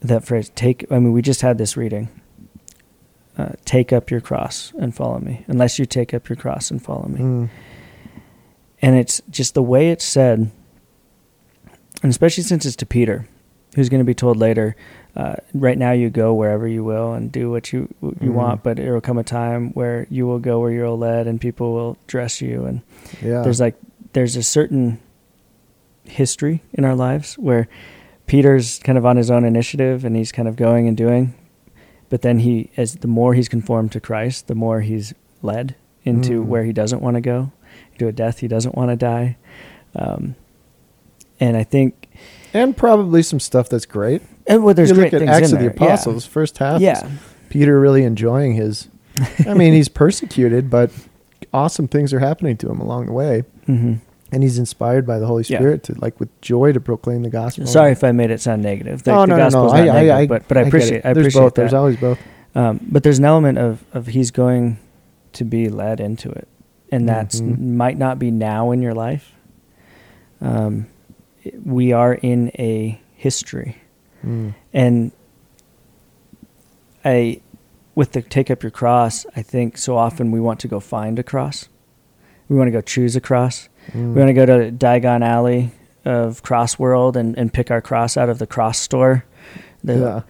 that phrase take I mean we just had this reading. Uh, take up your cross and follow me. Unless you take up your cross and follow me. Mm, And it's just the way it's said, and especially since it's to Peter, who's going to be told later, uh, right now you go wherever you will and do what you you Mhm. want, but there will come a time where you will go where you're led and people will dress you. And yeah. there's like there's a certain history in our lives where Peter's kind of on his own initiative and he's kind of going and doing, but then he as the more he's conformed to Christ, the more he's led into Mm. where he doesn't want to go, to a death he doesn't want to die. Um, and I think, and probably some stuff that's great. and well, there's you great look at things Acts in of the there. Yeah. Apostles, first half. Yeah, Peter really enjoying his. I mean, he's persecuted, but awesome things are happening to him along the way, hmm and he's inspired by the Holy Yeah. Spirit to like with joy to proclaim the gospel. Sorry if I made it sound negative. The, oh the no, no, no! I, I, I, but but I get appreciate it. I There's appreciate both. that. There's always both. Um, but there's an element of, of he's going to be led into it, and that's Mhm. might not be now in your life. Um, we are in a history, Mm. and I, with the take up your cross, I think so often we want to go find a cross. We want to go choose a cross. Mm. We want to go to Diagon Alley of Cross World and, and pick our cross out of the cross store. The, yeah,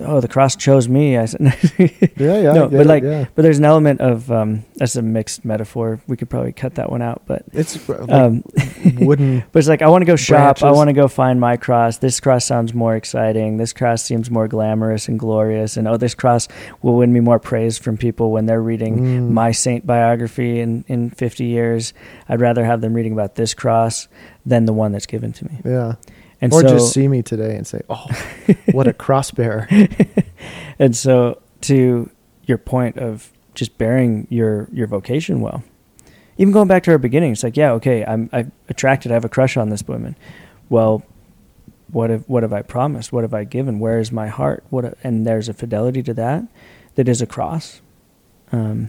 Oh, the cross chose me. I said, yeah, yeah. No, but it, like, yeah. but there's an element of um, that's a mixed metaphor. We could probably cut that one out, but it's like um, wooden. but it's like I want to go shop. I want to go find my cross. This cross sounds more exciting. This cross seems more glamorous and glorious. And oh, this cross will win me more praise from people when they're reading Mm. my saint biography in in 50 years. I'd rather have them reading about this cross than the one that's given to me. Yeah, And or so, just see me today and say, "Oh, what a cross bearer." and so to your point of just bearing your your vocation well even going back to our beginning it's like yeah okay i'm i'm attracted i have a crush on this woman well what have what have i promised what have i given where is my heart what and there's a fidelity to that that is a cross um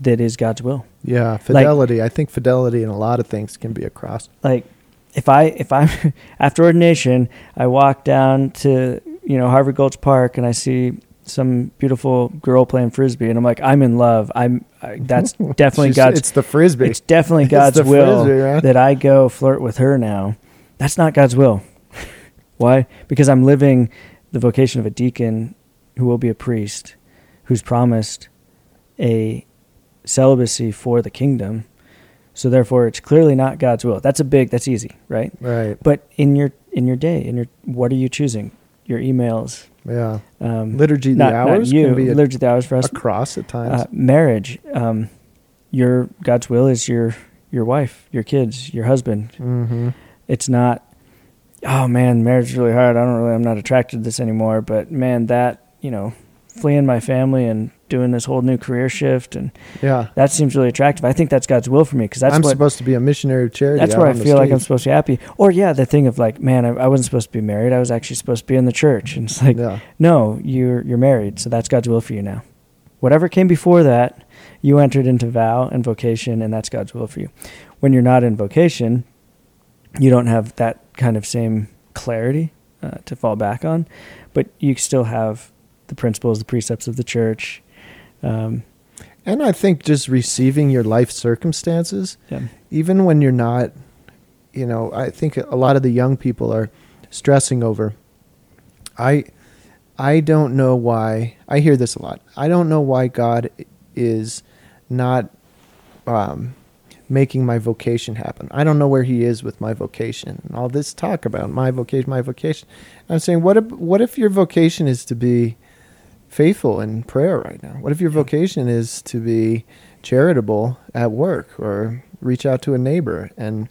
that is god's will Yeah, fidelity. I think fidelity in a lot of things can be a cross. like if I if I'm after ordination, I walk down to you know Harvard Gulch Park and I see some beautiful girl playing frisbee and I'm like I'm in love. I'm I, that's definitely She's- God's. It's the frisbee. It's definitely God's the will frisbee, that I go flirt with her now. That's not God's will. Why? Because I'm living the vocation of a deacon who will be a priest, who's promised a celibacy for the kingdom. So therefore, it's clearly not God's will. That's a big. That's easy, right? right. But in your in your day, in your what are you choosing? Your emails, Yeah. Um, Liturgy not, the not hours you, can be a, liturgy the hours for us. a cross at times. Uh, marriage, um, your God's will is your your wife, your kids, your husband. mm-hmm. It's not. Oh man, marriage is really hard. I don't really. I'm not attracted to this anymore. But man, that you know, fleeing my family and doing this whole new career shift and Yeah. that seems really attractive. I think that's God's will for me because that's I'm what supposed to be a missionary of charity. that's where I feel like I'm supposed to be happy. Or yeah, the thing of like, man, I, I wasn't supposed to be married. I was actually supposed to be in the church. And it's like, yeah. no, you're you're married, so that's God's will for you now. Whatever came before that, you entered into vow and vocation, and that's God's will for you. When you're not in vocation, you don't have that kind of same clarity uh, to fall back on, but you still have the principles, the precepts of the church. Um, And I think just receiving your life circumstances, yeah. even when you're not, you know, I think a lot of the young people are stressing over. I, I don't know why. I hear this a lot. I don't know why God is not um, making my vocation happen. I don't know where He is with my vocation and all this talk about my vocation, my vocation. I'm saying, what if, what if your vocation is to be faithful in prayer right now? What if your vocation is to be charitable at work or reach out to a neighbor? And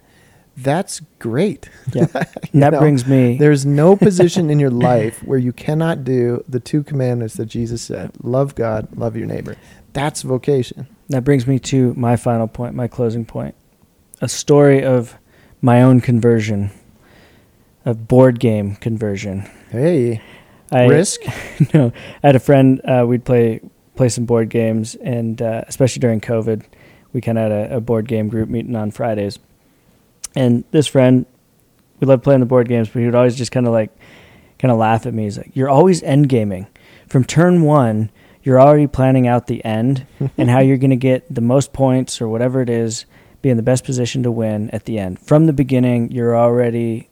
that's great. Yeah. That know, brings me. There's no position in your life where you cannot do the two commandments that Jesus said love God, love your neighbor. That's vocation. That brings me to my final point, my closing point. A story of my own conversion, a board game conversion. Hey, I, risk? no, I had a friend. Uh, we'd play play some board games, and uh, especially during COVID, we kind of had a, a board game group meeting on Fridays. And this friend, we loved playing the board games, but he would always just kind of like, kind of laugh at me. He's like, "You're always end gaming. From turn one, you're already planning out the end and how you're going to get the most points or whatever it is, be in the best position to win at the end. From the beginning, you're already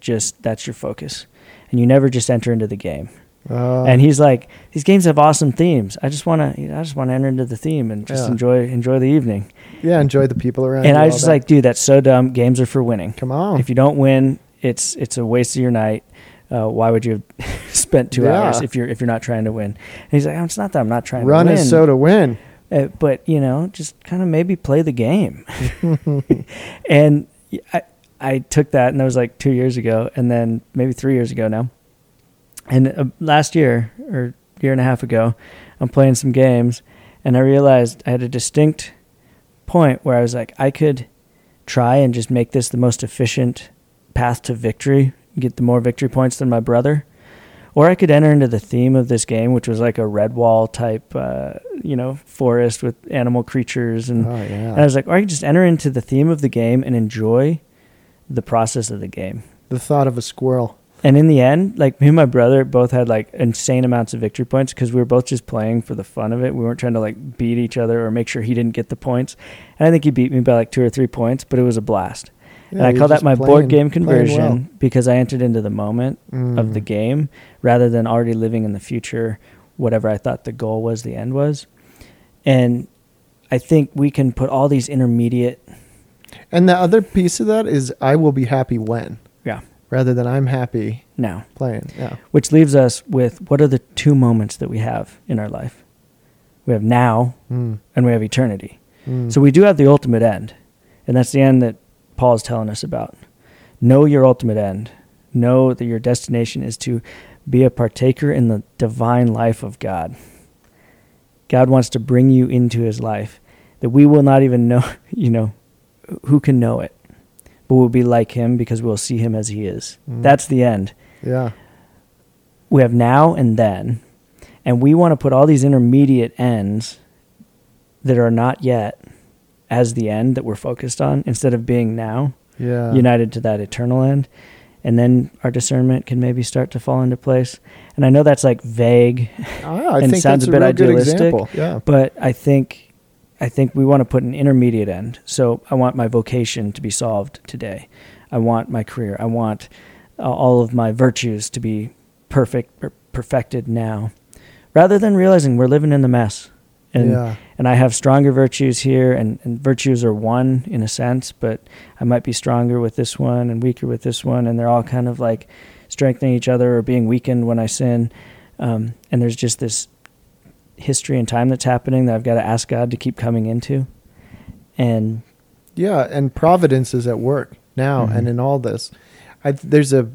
just that's your focus, and you never just enter into the game." Uh, and he's like, "These games have awesome themes. I just want to, I just want to enter into the theme and just Yeah. enjoy enjoy the evening." yeah, enjoy the people around. and I was just that. like, "Dude, that's so dumb. Games are for winning. come on. If you don't win, it's it's a waste of your night. Uh, why would you have spent two Yeah. hours if you're if you're not trying to win?" And he's like, oh, "It's not that I'm not trying Run to win, Run is so to win. uh, but you know, just kind of maybe play the game." and I I took that, and that was like two years ago, and then maybe three years ago now. And uh, last year or year and a half ago, I'm playing some games, and I realized I had a distinct point where I was like, I could try and just make this the most efficient path to victory, get the more victory points than my brother. Or I could enter into the theme of this game, which was like a Redwall type, uh, you know, forest with animal creatures, and, Oh and I was like, or I could just enter into the theme of the game and enjoy the process of the game. The thought of a squirrel. And in the end, like me and my brother both had like insane amounts of victory points because we were both just playing for the fun of it. We weren't trying to like beat each other or make sure he didn't get the points. And I think he beat me by like two or three points, but it was a blast. and I call that my playing- board game conversion well. because I entered into the moment of the Mm. game rather than already living in the future, whatever I thought the goal was, the end was. And I think we can put all these intermediate, And the other piece of that is I will be happy when, yeah, rather than I'm happy now. playing. Yeah. Which leaves us with what are the two moments that we have in our life? We have now Mm. and we have eternity. Mm. So we do have the ultimate end. And that's the end that Paul is telling us about. Know your ultimate end. Know that your destination is to be a partaker in the divine life of God. God wants to bring you into his life that we will not even know, you know, who can know it, but we'll be like him because we'll see him as he is. Mm. That's the end yeah. we have now and then, and we want to put all these intermediate ends that are not yet as the end that we're focused on instead of being now Yeah. united to that eternal end. And then our discernment can maybe start to fall into place. And I know that's like vague, Ah, I and think sounds that's a a, bit good idealistic, example. Yeah. but I think I think we want to put an intermediate end. So I want my vocation to be solved today. I want my career. I want uh, all of my virtues to be perfect or perfected now, rather than realizing we're living in the mess. And yeah. and I have stronger virtues here, and, and virtues are one in a sense, but I might be stronger with this one and weaker with this one, and they're all kind of like strengthening each other or being weakened when I sin. Um, and there's just this history and time that's happening that I've got to ask God to keep coming into. And Yeah, and providence is at work now Mhm. and in all this. I, there's a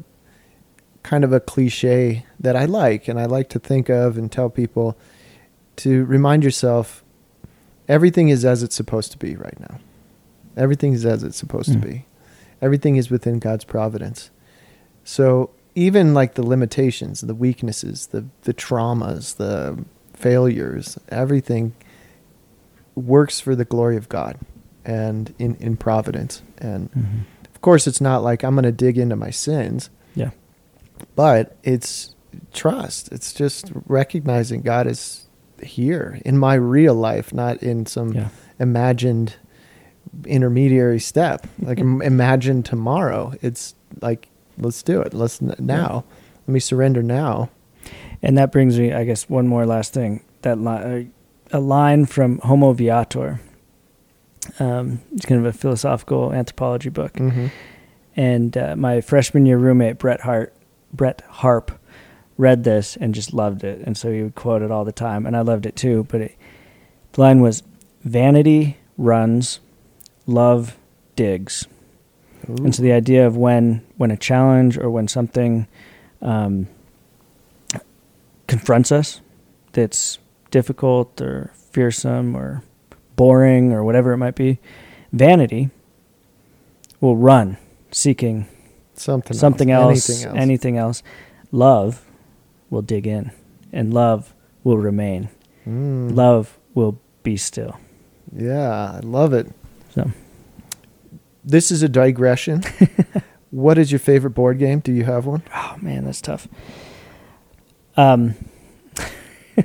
kind of a cliche that I like and I like to think of and tell people to remind yourself everything is as it's supposed to be right now. Everything is as it's supposed Mm. to be. Everything is within God's providence. So even like the limitations, the weaknesses, the the traumas, the failures, everything works for the glory of God and in, in providence. And mm-hmm. of course, it's not like I'm going to dig into my sins, yeah, but it's trust. It's just recognizing God is here in my real life, not in some yeah, imagined intermediary step. Like imagine tomorrow. It's like let's do it. Let's n- now. Let me surrender now. And that brings me, I guess, one more last thing. That li- uh, a line from Homo Viator. Um, it's kind of a philosophical anthropology book. hmm And uh, my freshman year roommate Brett Hart, Brett Harp, read this and just loved it, and so he would quote it all the time, and I loved it too. But it, the line was, "Vanity runs, love digs." And so the idea of when when a challenge or when something um, confronts us that's difficult or fearsome or boring or whatever it might be, vanity will run seeking something something else, else, anything else. anything else. Love will dig in, and love will remain. Mm. Love will be still. Yeah, I love it. So This is a digression. what is your favorite board game? Do you have one? Oh man, that's tough. Um,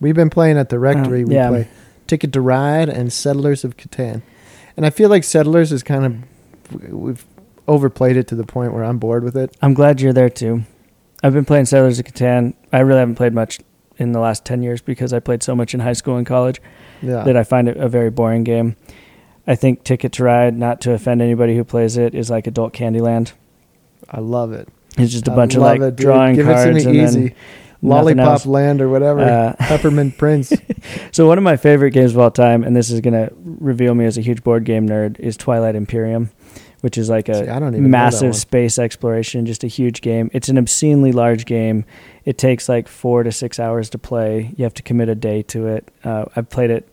We've been playing at the rectory. Um, we yeah. play Ticket to Ride and Settlers of Catan. And I feel like Settlers is kind of we've overplayed it to the point where I'm bored with it. I'm glad you're there too. I've been playing Settlers of Catan. I really haven't played much in the last ten years because I played so much in high school and college Yeah. that I find it a very boring game. I think Ticket to Ride, not to offend anybody who plays it, is like adult Candyland. I love it. It's just a I bunch of like it, drawing Give cards it to me and easy. then Lollipop. Land or whatever. Uh, Peppermint Prince. So one of my favorite games of all time, and this is going to reveal me as a huge board game nerd, is Twilight Imperium, which is like a See, I don't even massive space exploration, just a huge game. It's an obscenely large game. It takes like four to six hours to play. You have to commit a day to it. Uh, I've played it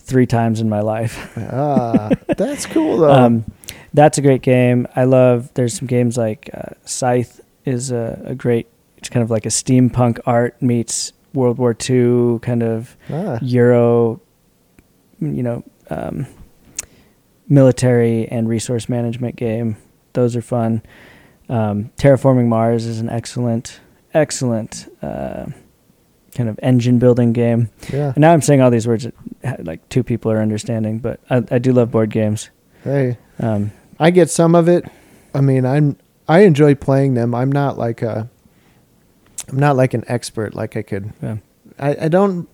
three times in my life. ah, that's cool though. Um, that's a great game. I love. There's some games like uh, Scythe is a, a great. It's kind of like a steampunk art meets World War II kind of ah, Euro, you know, um, military and resource management game. Those are fun. Um, Terraforming Mars is an excellent, excellent uh, kind of engine building game. yeah. And now I'm saying all these words that like two people are understanding, but I, I do love board games. Hey, Um, I get some of it. I mean, I'm I enjoy playing them. I'm not like a I'm not like an expert like I could. yeah. I, I don't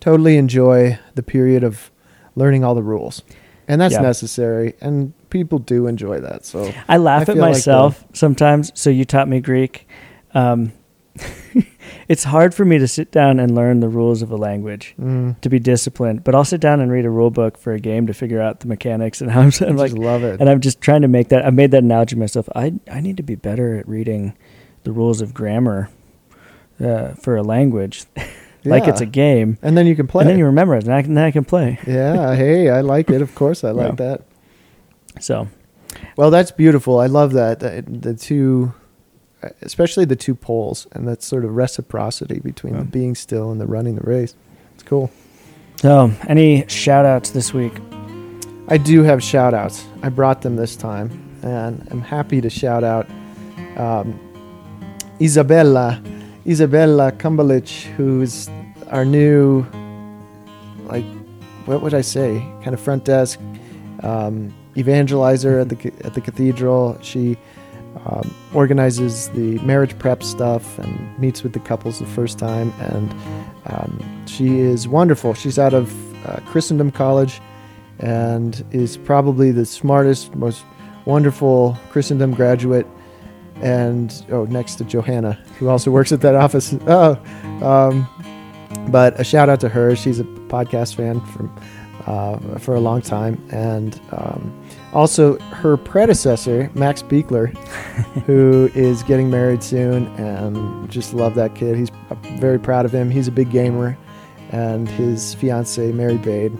totally enjoy the period of learning all the rules. And that's Yeah. necessary and people do enjoy that. So I laugh I at feel like myself sometimes. So you taught me Greek. Um, it's hard for me to sit down and learn the rules of a language mm, to be disciplined, but I'll sit down and read a rule book for a game to figure out the mechanics and how I'm, I I'm like, just love it. and I'm just trying to make that. I made that analogy myself. I I need to be better at reading the rules of grammar uh, for a language, like it's a game, and then you can play. and then you remember it, and I can, then I can play. yeah, hey, I like it. Of course I like Yeah. that. So Well, that's beautiful. I love that. The, the two, especially the two poles, and that sort of reciprocity between Yeah. the being still and the running the race. It's cool. so any shout outs this week? I do have shout outs. I brought them this time, and I'm happy to shout out um, Isabella, Isabella Kumbalic, who's our new, like, what would I say, kind of front desk um, evangelizer at the at the cathedral. She um, organizes the marriage prep stuff and meets with the couples the first time, and um, she is wonderful. She's out of uh, Christendom College and is probably the smartest, most wonderful Christendom graduate, and oh, next to Johanna, who also works at that office. Oh, um, but a shout out to her. She's a podcast fan from uh, for a long time, and um, also her predecessor, Max Beekler, who is getting married soon, and just love that kid. He's uh, very proud of him. He's a big gamer, and his fiance, Mary Bade,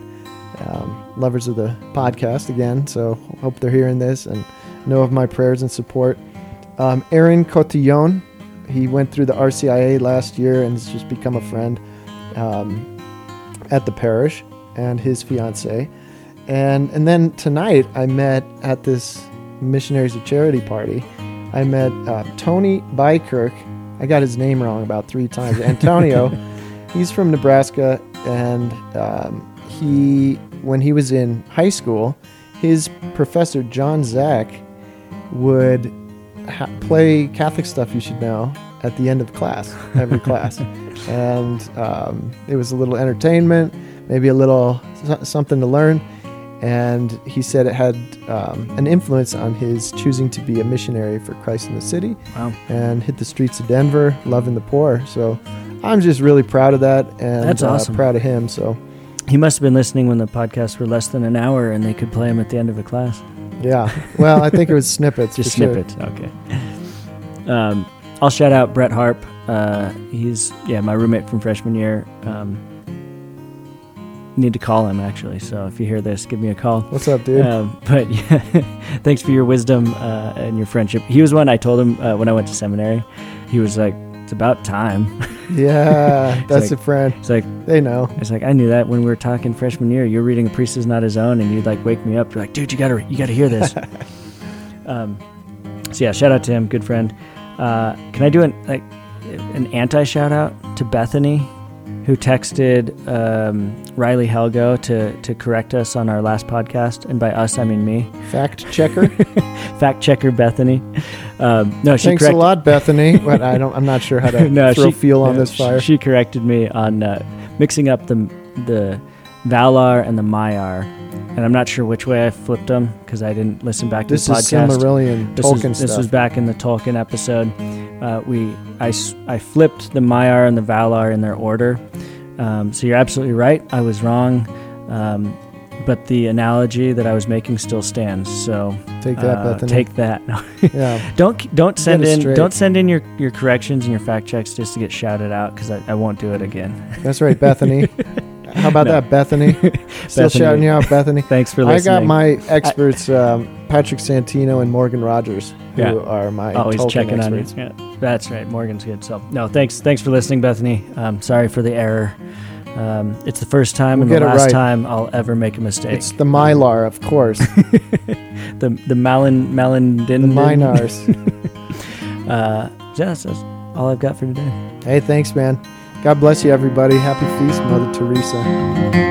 um, lovers of the podcast again. So hope they're hearing this and know of my prayers and support. Um, Aaron Cotillon, he went through the RCIA last year and has just become a friend um, at the parish and his fiance. And and then tonight I met at this Missionaries of Charity party. I met uh, Tony Bykirk. I got his name wrong about three times. Antonio. he's from Nebraska, and um, he when he was in high school, his professor John Zack would ha- play Catholic stuff you should know at the end of class, every class, and um, it was a little entertainment, maybe a little something to learn. And he said it had um, an influence on his choosing to be a missionary for Christ in the city Wow. and hit the streets of Denver, loving the poor. So I'm just really proud of that and That's uh, awesome. proud of him. So He must have been listening when the podcasts were less than an hour and they could play them at the end of a class. yeah, well, I think it was snippets. Just for sure. Okay. Um, I'll shout out Brett Harp. Uh, he's yeah my roommate from freshman year. Um, need to call him actually. So if you hear this, give me a call. What's up, dude? Um, but yeah, thanks for your wisdom uh, and your friendship. He was one I told him uh, when I went to seminary. He was like, "It's about time." yeah, that's like- a friend. It's like They know. it's like I knew that when we were talking freshman year. You're reading "A Priest Is Not His Own," and you'd like wake me up. You're like, "Dude, you gotta you gotta hear this." um, so yeah, shout out to him, good friend. Uh, can I do an like an anti shout out to Bethany, who texted um, Riley Helgo to to correct us on our last podcast, and by us I mean me. Fact checker. Fact checker Bethany. Um, no, she Thanks a corrected. lot, Bethany. But I don't. I'm not sure how to no, throw she, fuel on no, this fire. She corrected me on uh, mixing up the the Valar and the Maiar, and I'm not sure which way I flipped them because I didn't listen back to this the is podcast. Silmarillion this, Tolkien is, this was back in the Tolkien episode. Uh, we I, I flipped the Maiar and the Valar in their order. Um, so you're absolutely right. I was wrong. Um, but the analogy that I was making still stands. So Take that, uh, Bethany. take that. yeah. Don't don't send in straight. don't send in your, your corrections and your fact checks just to get shouted out because I, I won't do it again. That's right, Bethany. How about No. that, Bethany? Still Bethany. shouting you out, Bethany. Thanks for listening. I got my experts, um, Patrick Santino and Morgan Rogers, who Yeah. are my always Tolkien checking experts. on you. Yeah, that's right. Morgan's good. So no, thanks thanks for listening, Bethany. Um, sorry for the error. Um, it's the first time We'll and the last right. time I'll ever make a mistake. It's the Mylar, of course. the the Malin Malin the Minars. Uh, yeah, that's, that's all I've got for today. hey, thanks, man. God bless you, everybody. Happy feast, Mother Teresa.